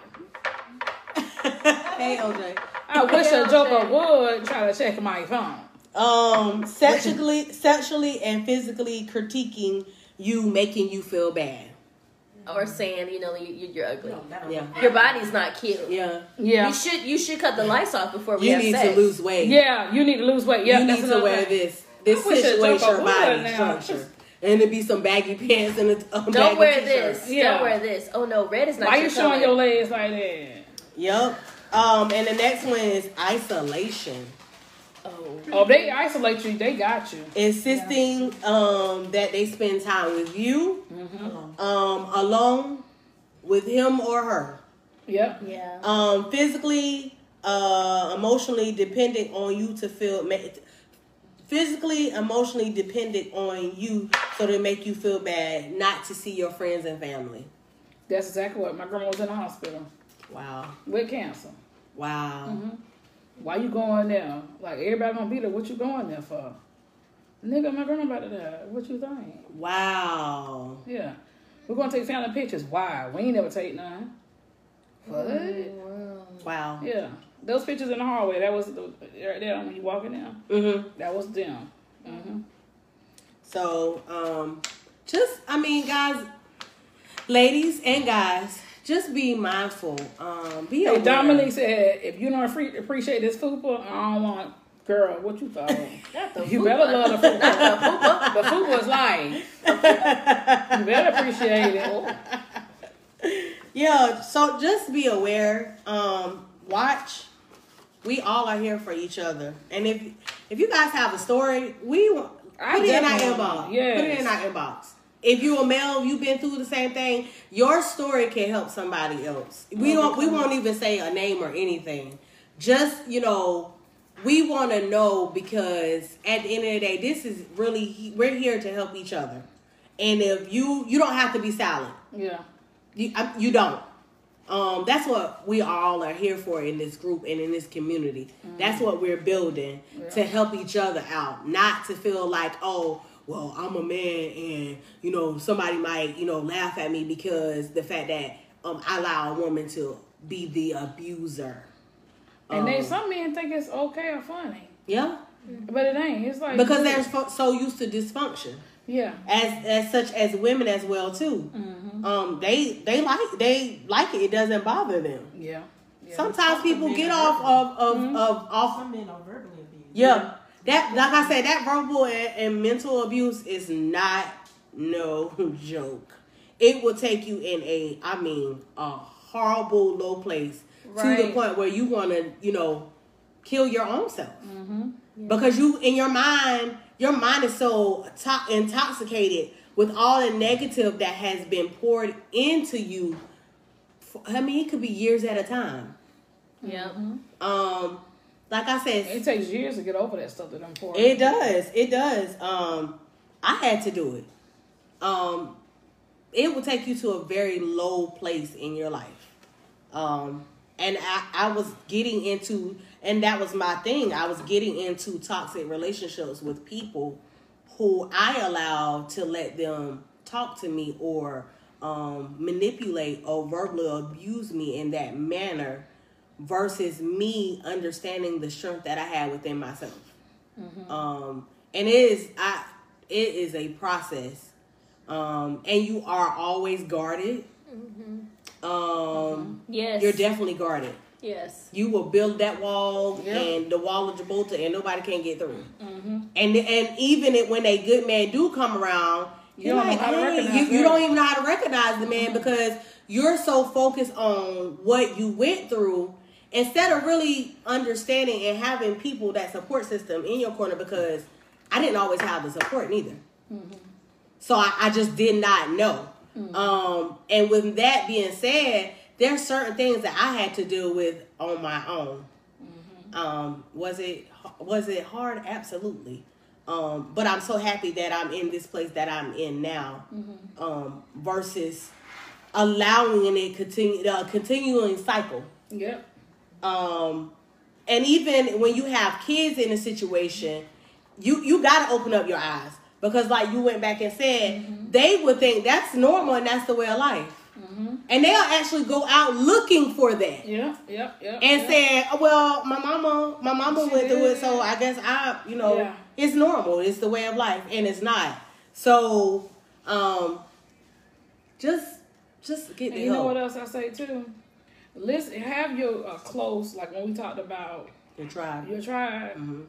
A: Hey, OJ.
B: I wish
C: Yeah,
B: a joker
C: okay.
B: would try to check my phone.
A: Um, sexually, sexually, and physically critiquing you, making you feel bad.
C: Or saying, you know, you, you- you're ugly.
A: Yeah,
C: Your body's not cute.
A: yeah.
B: Yeah.
C: You should you should cut the lights off before we
A: You
C: have
A: need
C: sex.
A: to lose weight.
B: Yeah, you need to lose weight. Yeah,
A: you need to
B: another
A: wear
B: thing.
A: this this
B: I wish a
A: situation
B: joker
A: or
B: would
A: body structure, and it'd be some baggy pants and a, a
C: Don't
A: baggy
C: wear
A: t-shirt.
C: this.
B: Yeah.
C: Don't wear this. Oh no, red is not
B: Why
C: your
B: you showing
C: color.
B: your legs like that?
A: Yep. Um, and the next one is isolation.
C: Oh.
B: Oh, they isolate you. They got you.
A: Insisting um that they spend time with you,
B: Mm-hmm.
A: um, alone with him or her.
B: Yep.
C: Yeah.
A: um physically uh emotionally dependent on you to feel ma- physically emotionally dependent on you so they make you feel bad not to see your friends and family
B: That's exactly what my grandma was in the hospital
A: wow
B: with cancer.
A: wow
B: Mm-hmm. Why you going there? Like everybody gonna be there. What you going there for? Nigga, my grandma about to die. What you think?
A: wow
B: Yeah. We're gonna take family pictures. Why? We ain't never take none. What?
A: wow
B: Yeah. Those pictures in the hallway, that was the, right there when you walking down.
A: mm-hmm
B: That was them. hmm
A: so um just i mean guys ladies and guys just be mindful um be
B: Hey,
A: aware.
B: Dominique said, if you don't appre- appreciate this fupa, I don't want. Girl, what you thought? You
C: fupa.
B: better love the fupa. the fupa is life. You better appreciate it.
A: Yeah, so just be aware. Um, watch. We all are here for each other, and if if you guys have a story, we want
B: I
A: put it in our inbox. Put it in our inbox. If you a male, you've been through the same thing. Your story can help somebody else. We don't. We won't even say a name or anything. Just you know, we want to know because at the end of the day, this is really we're here to help each other. And if you you don't have to be silent.
B: Yeah.
A: You, I, you don't. Um, that's what we all are here for in this group and in this community. That's what we're building to help each other out, not to feel like, oh, well, I'm a man and you know somebody might you know laugh at me because the fact that um I allow a woman to be the abuser.
B: And they
A: Um,
B: some men think it's okay or funny,
A: yeah,
B: but it ain't. It's like
A: because they're so used to dysfunction.
B: Yeah,
A: as as such as women as well too.
B: Mm-hmm.
A: Um, they they like they like it. It doesn't bother them.
B: yeah, yeah.
A: Sometimes people get off of of,
B: Mm-hmm.
A: of off.
E: Some men are verbally abused.
A: Yeah, that like I said, that verbal and, and mental abuse is not no joke. It will take you in a, I mean, a horrible low place to the point where you want to, you know, kill your own self because you in your mind, your mind is so to- intoxicated with all the negative that has been poured into you. For, I mean, it could be years at a time.
C: Yep.
A: Um, like I said,
B: It takes years to get over that stuff that I'm pouring.
A: it does. It does. Um, I had to do it. Um, it will take you to a very low place in your life. Um, and I, I was getting into, and that was my thing. I was getting into toxic relationships with people who I allowed to let them talk to me or um, manipulate or verbally abuse me in that manner versus me understanding the strength that I had within myself. Um, and it is I it is a process. Um, and you are always guarded. Um,
C: Yes.
A: you're definitely guarded.
C: Yes.
A: You will build that wall
B: Yeah.
A: and the wall of Gibraltar, and nobody can get through. Mm-hmm. And and even it, when a good man do come around,
B: You don't know
A: like,
B: how to
A: "Hey,"
B: recognize
A: you, you don't even know how to recognize the man mm-hmm. because you're so focused on what you went through instead of really understanding and having people that support system in your corner. Because I didn't always have the support neither, mm-hmm. so I, I just did not know. Um, and with that being said, there's certain things that I had to deal with on my own. Um, was it was it hard? Absolutely. Um, but I'm so happy that I'm in this place that I'm in now. Um, versus allowing it continue uh, continuing cycle.
B: Yep.
A: Um, and even when you have kids in a situation, you you got to open up your eyes because, like you went back and said, they would think that's normal and that's the way of life, and they'll actually go out looking for that
B: Yep. Yep. Yep.
A: and saying, oh, "Well, my mama, my mama
B: She
A: went through it, so I guess I, you know,
B: Yeah.
A: it's normal. It's the way of life, and it's not." So, um, just, just get
B: And
A: the
B: you know what else I say too? Listen, have your uh, close, like when we talked about
A: Your tribe.
B: your tribe.
A: Mm-hmm.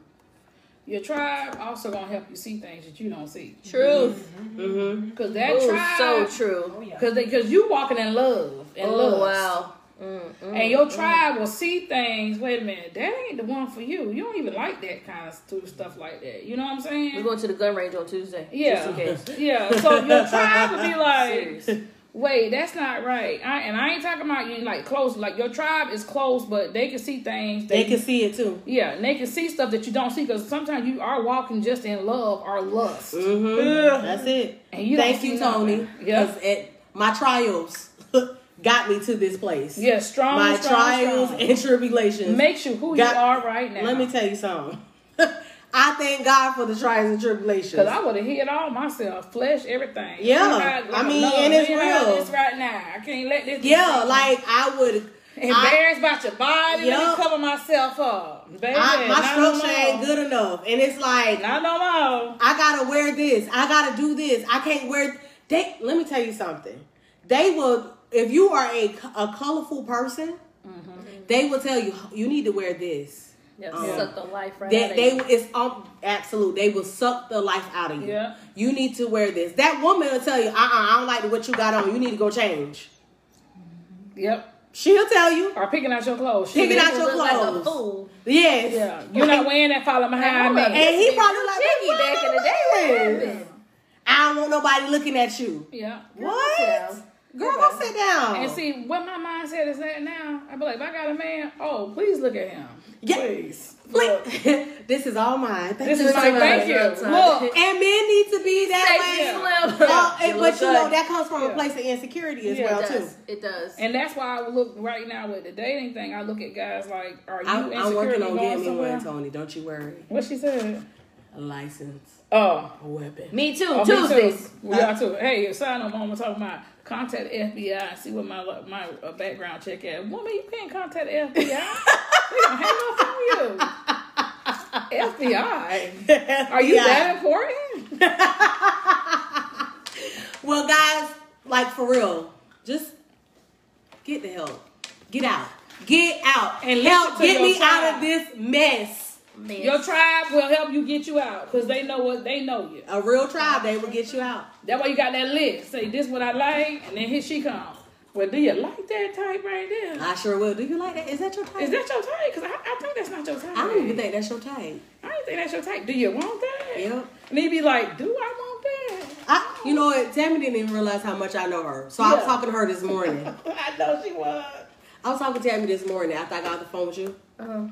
B: Your tribe also gonna help you see things that you don't see.
C: Truth.
A: Mm-hmm.
B: Cause that
C: Ooh,
B: tribe,
C: so true.
E: Oh.
B: Cause they, cause you walking in love and
C: Oh
B: love.
C: wow. Mm, mm,
B: And your
C: mm.
B: tribe will see things. Wait a minute, that ain't the one for you. You don't even like that kind of stuff like that. You know what I'm saying?
C: We're going to the gun range on Tuesday.
B: Yeah.
C: Just in case.
B: Yeah, so your tribe would be like,
C: Serious.
B: Wait, that's not right. I, and I ain't talking about you like close. Like your tribe is close, but they can see things.
A: They
B: that
A: can see it too.
B: Yeah, and they can see stuff that you don't see because sometimes you are walking just in love or lust.
A: Mm-hmm. That's it.
B: And you
A: Thank you, Tony.
B: nothing. Yeah.
A: 'Cause it- my trials got me to this place.
B: Yeah, strong.
A: my
B: strong,
A: trials
B: strong.
A: and tribulations.
B: makes you who
A: got-
B: you are right now.
A: Let me tell you something. I thank God for the trials and tribulations.
B: Because I would have hit all myself, flesh, everything.
A: Yeah,
B: You
A: I mean,
B: Lord,
A: and it's real.
B: This right now, I can't let this.
A: yeah, like I would.
B: embarrassed about your body. Let
A: Yup.
B: me cover myself up, baby.
A: I, my
B: not no
A: structure ain't good enough, and it's like
B: Not no more.
A: I gotta wear this. I gotta do this. I can't wear. They let me tell you something. They will if you are a a colorful person. Mm-hmm. They will tell you you need to wear this.
C: Yeah,
A: Um,
C: suck the life right
A: They
C: out of
A: they
C: you.
A: it's um, absolute. They will suck the life out of you.
B: Yeah.
A: You need to wear this. That woman will tell you, uh, uh I don't like what you got on. You need to go change.
B: Yep.
A: She'll tell you.
B: Or picking out your clothes.
A: Picking out your
C: Look like a
A: clothes.
C: fool.
A: Yes.
B: Yeah. You're not wearing that follow behind me.
A: And he probably like,
C: Jiggy
A: "What
C: back in the day. What
A: happened?"
C: happened?
A: I don't want nobody looking at you.
B: Yeah.
A: What?
C: Sit down.
A: Girl, go sit down.
B: And see, what my mindset is at now, I be like, if I got a man, oh, please look at him.
A: Yeah.
B: Please. Look.
A: This is all mine. Thank
B: This
A: you
B: is
A: so
B: my
A: much.
B: thank you.
C: Look.
B: Look.
A: And men need to be that
C: Sexy
A: way.
C: slim.
A: Oh, and- but you know that comes from a place of insecurity as
B: Yeah,
A: well
C: it
A: too.
C: It does.
B: And that's why I look right now with the dating thing. I look at guys like, are you
A: I'm,
B: insecure?
A: I'm working on getting me one, Tony. Don't you worry.
B: What she said?
A: A license,
B: Oh.
A: a weapon.
C: Me too.
B: Oh, me too.
C: Tuesdays.
B: We are too. Hey, sign up, mama. Talking about contact FBI. See what my my uh, background check at. Woman, you can't contact the FBI. They gonna hang up on you. FBI. Are you that important?
A: Well, guys, like for real, just get the help. Get out. Get out.
B: And
A: help get me out of this mess.
B: Your tribe will help you get you out because they know what they know you.
A: A real tribe, they will get you out.
B: That's why you got that list. Say this what I like, and then here she comes. Well, do you like that type right there?
A: I sure will. Do you like that? Is that your type?
B: Is that your type? Because I, I think that's not your type.
A: I don't even think that's your type.
B: I don't think that's your type. Do you want that?
A: Yep.
B: And he be like, do I want that?
A: I, you know what? Tammie didn't even realize how much I know her. So I was talking to her this morning.
B: I know she was.
A: I was talking to Tammie this morning after I got off the phone with you.
C: Uh-huh.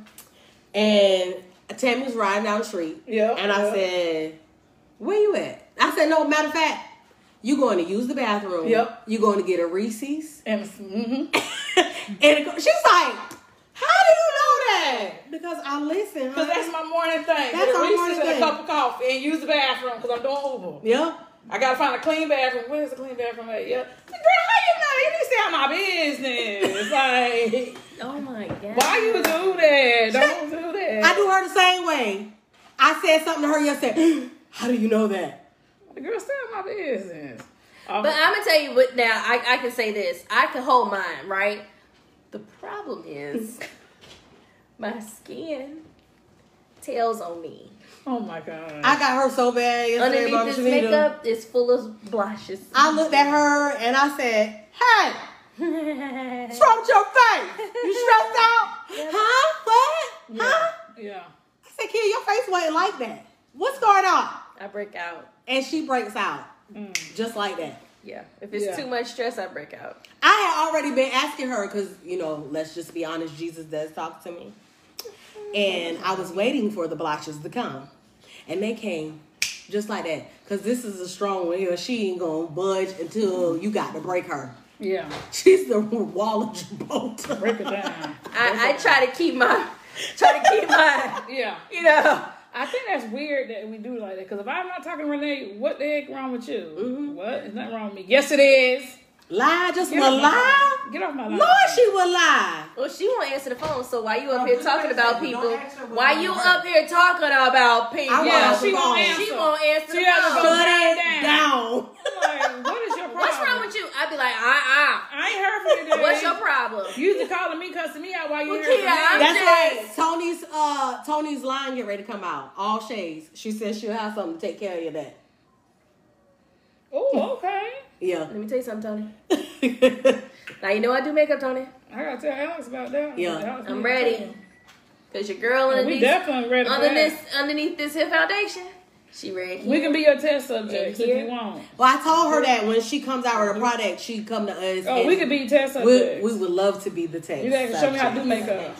A: And Tammie was riding down the street.
B: Yeah.
A: And I
B: yeah.
A: said, Where you at? I said, No, matter of fact, you going to use the bathroom.
B: Yep.
A: you going to get a Reese's.
B: And mm-hmm.
A: and it she's like, How do you know that? Because I listen.
B: Because that's my morning thing.
A: That's
B: Get a
A: our
B: Reese's
A: morning
B: and a cup of coffee and use the bathroom because I'm doing Uber.
A: Yeah.
B: I gotta find a clean bathroom. Where's the clean bathroom at? Yeah. Girl, out my business. Like,
C: Oh my god.
B: why you do that? Don't do that.
A: I do her the same way. I said something to her yesterday. How do you know that?
B: The girl, stay out my business. Um,
C: But I'm gonna tell you what. Now I, I can say this. I can hold mine, right? The problem is my skin tells on me.
B: oh my god.
A: I got her so bad yesterday,
C: Underneath this
A: Shanita.
C: makeup is full of blushes.
A: I looked at her and I said, Hey, what's wrong with your face? You stressed out? Huh? What?
B: yeah.
A: Huh?
B: yeah.
A: I said, Kid, your face wasn't like that. What's going on?
C: I break out.
A: And she breaks out. Mm. Just like that.
C: Yeah. If it's
B: Yeah.
C: too much stress, I break out.
A: I had already been asking her because, you know, let's just be honest, Jesus does talk to me. And I was waiting for the blotches to come. And they came just like that. Because this is a strong one here. She ain't going to budge until you got to break her.
B: Yeah.
A: She's the wall of Gibraltar.
B: Break it down.
C: I, I try to keep my try to keep my
B: yeah.
C: you know.
B: I think that's weird that we do like that. Because if I'm not talking to Renee, what the heck wrong with you?
A: Mm-hmm.
B: What? Is nothing wrong with me. Yes, it is.
A: Lie, just
B: Get
A: will
B: off my
A: lie.
B: Get off my line.
A: Lord, she will lie.
C: Well, she won't answer the phone. So why you up
A: Oh,
C: here talking about
A: Don't
C: people?
A: ask her what
C: Why you
A: her.
C: up here talking about people?
A: I
B: Yeah, she won't answer.
C: She won't answer
B: She
C: the
B: has to
C: phone.
B: go
A: Shut
B: down,
A: it
B: down.
A: down.
B: I'm like, what is your problem?
C: Wrong with you? I'd be like, uh uh
B: I ain't heard from you today.
C: What's your problem?
B: You used to calling me, cussing me out while you
C: Well,
B: here.
C: Kia, I'm
A: That's right.
C: Yes.
A: Tony's uh Tony's line get ready to come out. All shades. She says she'll have something to take care of you that.
B: Oh, okay.
A: Yeah.
C: Let me tell you something, Tony. Now you know I do makeup, Tony.
B: I gotta tell Alex about that.
A: Yeah.
B: Alex
C: I'm
B: need to
C: ready. Cause your girl
B: We
C: underneath,
B: definitely ready for
C: underneath, underneath this here foundation, she ready.
B: We can be your test subjects if you want.
A: well, I told her that when she comes out with a product, she come to us.
B: Oh, we could be test
A: We,
B: subjects.
A: we would love to be the test.
B: you guys can show me how to do makeup.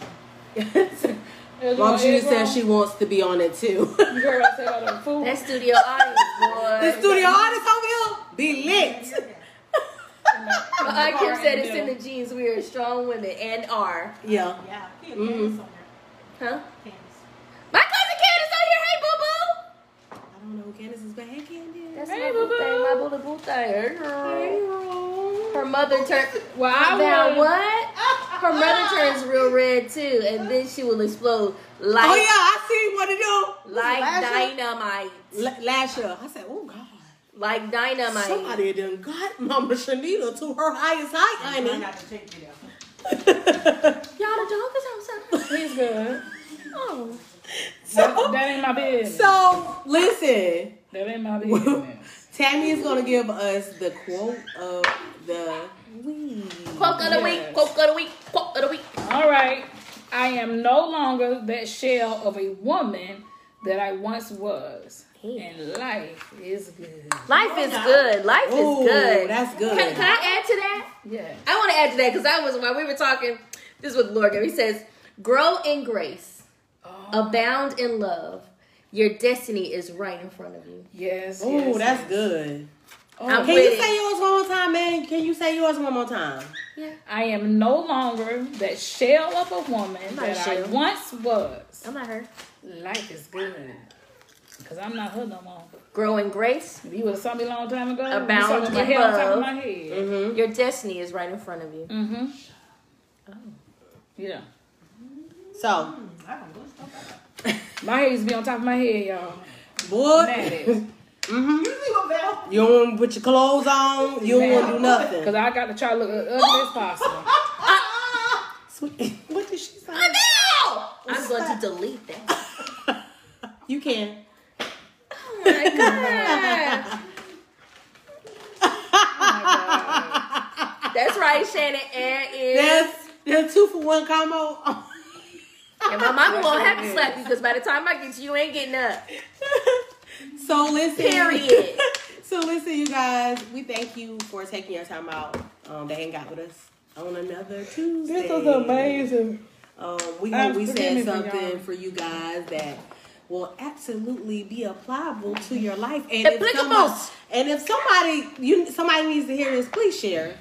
B: It's
A: Mom,
B: on
A: she
B: Edge
A: said
B: Room.
A: she wants to be on it too.
B: You heard I said about the food.
C: That studio audience, boy.
A: the studio artist over here be lit.
C: I Kim said it's in the genes. We are strong women and are.
A: Yeah.
E: Yeah. He a
A: Mhm.
E: Candace on there.
C: Huh?
E: Candace.
C: My cousin Candace on here. Hey, boo boo.
A: I don't know who Candace is, but hey, Candace.
C: That's
B: Hey,
C: my boo
B: boo-boo.
C: thing. My boo boo thing. Hey, girl.
A: Hey, girl.
C: Her mother turned.
B: Well, I
C: Now what? Her mother turns real red too, and then she will explode like
A: Oh yeah, I see what to do.
C: like
A: last
C: dynamite.
A: La- last year, I said, "Oh God,
C: Like dynamite.
A: somebody had done got Mama Shanita to her highest height,
E: I
A: honey."
E: got to take you there.
C: Y'all the dog is outside.
B: He's good.
C: Oh.
B: That,
A: so,
B: that ain't my business.
A: so listen,
B: that ain't my business.
A: Tammie is gonna give us the quote of the week.
C: Quote of the week. Quote of the week. Quote of the week.
B: All right. I am no longer that shell of a woman that I once was. And life is good.
C: Life is good. Life
A: Ooh,
C: is good.
A: that's good.
C: Can, can I add to that?
B: Yeah.
C: I want to add to that because I was while we were talking. This is what the Lord gave. He says, "Grow in grace, abound in love. Your destiny is right in front of you."
B: yes.
A: Oh,
B: yes,
A: that's
B: yes.
A: good.
B: Oh,
A: Can
C: with
A: you
C: it.
A: say yours one more time, man? Can you say yours one more time?
C: Yeah.
B: I am no longer that shell of a woman
C: not
B: that I once was.
C: I'm not her.
B: Life is good. Because I'm not her no more.
C: Grow in grace.
B: You would have saw me a long time ago,
C: Abound
B: you saw my
C: in
B: hair on top
C: love.
B: of my head.
A: Mm-hmm.
C: Your destiny is right in front of you.
B: Mm-hmm. Oh. Yeah.
A: So,
B: My hair used to be on top of my head, y'all.
A: boy,
B: Mad
A: hmm you don't want to put your clothes on. You don't want to do nothing.
B: Because I got to try to look as ugly as possible.
A: what did she say?
C: I'm going to delete that.
A: You can.
C: Oh my god. That's right, Shannon. Air is.
A: That's that's two for one combo.
C: And my mama won't have to slap you because by the time I get to you, you ain't getting up.
A: so listen.
C: Period.
A: So listen, you guys. We thank you for taking your time out um, to hang out with us on another Tuesday.
B: This was amazing.
A: Um, we hope we said
B: me for
A: something for you guys that will absolutely be applicable to your life. And if
C: Applicable.
A: somebody, and if somebody you somebody needs to hear this, please share.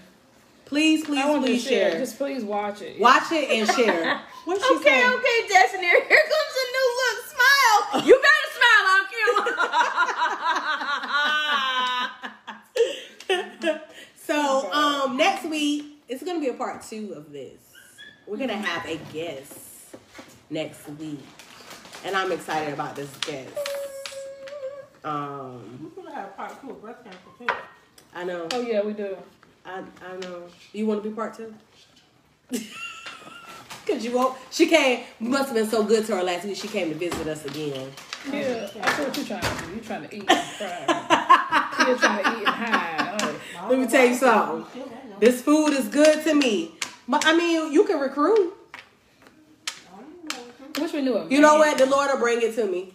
A: Please, please,
B: I want to
A: please
B: share.
A: share.
B: Just please watch it.
A: Watch it and share. What she
C: Okay,
A: say?
C: okay, Destiny. Here comes a new look. Smile. You better smile on camera.
A: So um next week it's gonna be a part two of this. We're gonna have a guest next week. And I'm excited about this guest. Um
F: We're gonna have part two of breast cancer too.
A: I know.
B: Oh yeah, we do.
A: I I know. You wanna be part two? Cause you won't she came must have been so good to her last week she came to visit us again.
B: Yeah, I see what you're trying to do. You're trying to eat. You're trying to eat and hide. Oh.
A: Let me tell you something. This food is good to me. But I mean you can recruit.
B: Wish we knew it.
A: You know what? The Lord will bring it to me.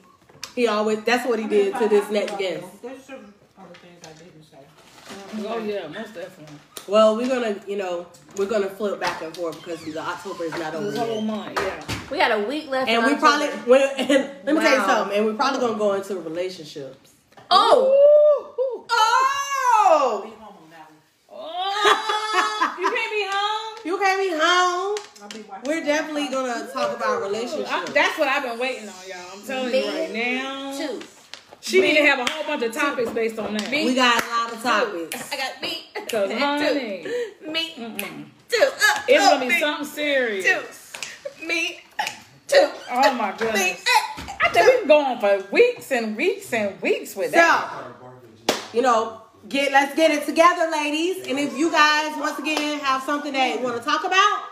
A: He always that's what he did to this next guest.
F: There's certain other things I didn't say.
B: Oh yeah, most definitely.
A: Well, we're gonna, you know, we're gonna flip back and forth because the October is not over
B: This whole
A: yet.
B: month, yeah.
C: we got a week left.
A: And
C: in
A: we probably,
C: October.
A: when, and let me tell you something, and we're probably gonna go into relationships.
C: Oh,
A: Oh,
F: Be home on that one.
B: Oh, you can't be home.
A: you can't be home.
F: I'll be watching.
A: We're definitely gonna talk about
B: I,
A: relationships.
B: that's what I've been waiting on, y'all. I'm telling you right now.
C: two.
B: She need to have a whole bunch of topics based on that.
A: we got a lot of topics.
C: I got me.
B: Cause honey,
C: Two. Me.
B: mm-mm.
C: Two. Uh,
B: it's gonna be
C: me.
B: something serious.
C: Two. Me. Two.
B: Oh my
C: Me.
B: goodness.
C: Uh,
B: I think we've been going for weeks and weeks and weeks with that.
A: You know, get let's get it together, ladies. And if you guys once again have something that you want to talk about,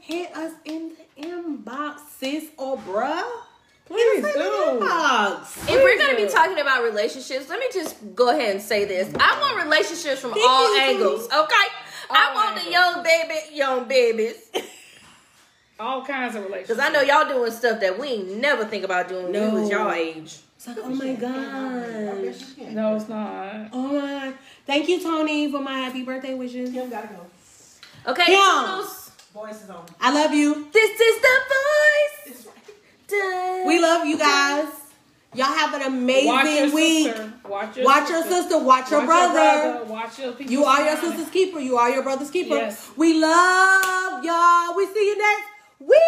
A: hit us in the inbox, sis or bruh.
B: Please
A: Hit us in
B: do.
A: inbox.
C: If we're gonna be talking about relationships, let me just go ahead and say this. I want relationships from all angles.
A: Tony.
C: Okay. I
B: All
C: want the young baby, young babies.
B: All kinds of relationships.
C: Because I know y'all doing stuff that we never think about doing when we was y'all age.
A: It's like, oh my gosh.
B: No, it's not.
A: Oh my. Thank you, Tony, for my happy birthday wishes.
F: Kim gotta go.
C: Okay,
A: Yeah.
C: Toodles,
F: Voice is on.
A: I love you.
C: this is the voice. Dun.
A: We love you guys. Y'all have an amazing
B: Watch your
A: week.
B: sister. Watch your
A: Watch
B: sister.
A: your sister. Watch your
B: Watch
A: brother.
B: Watch your people.
A: You are your sister's keeper. You are your brother's keeper.
B: Yes.
A: We love y'all. We see you next week.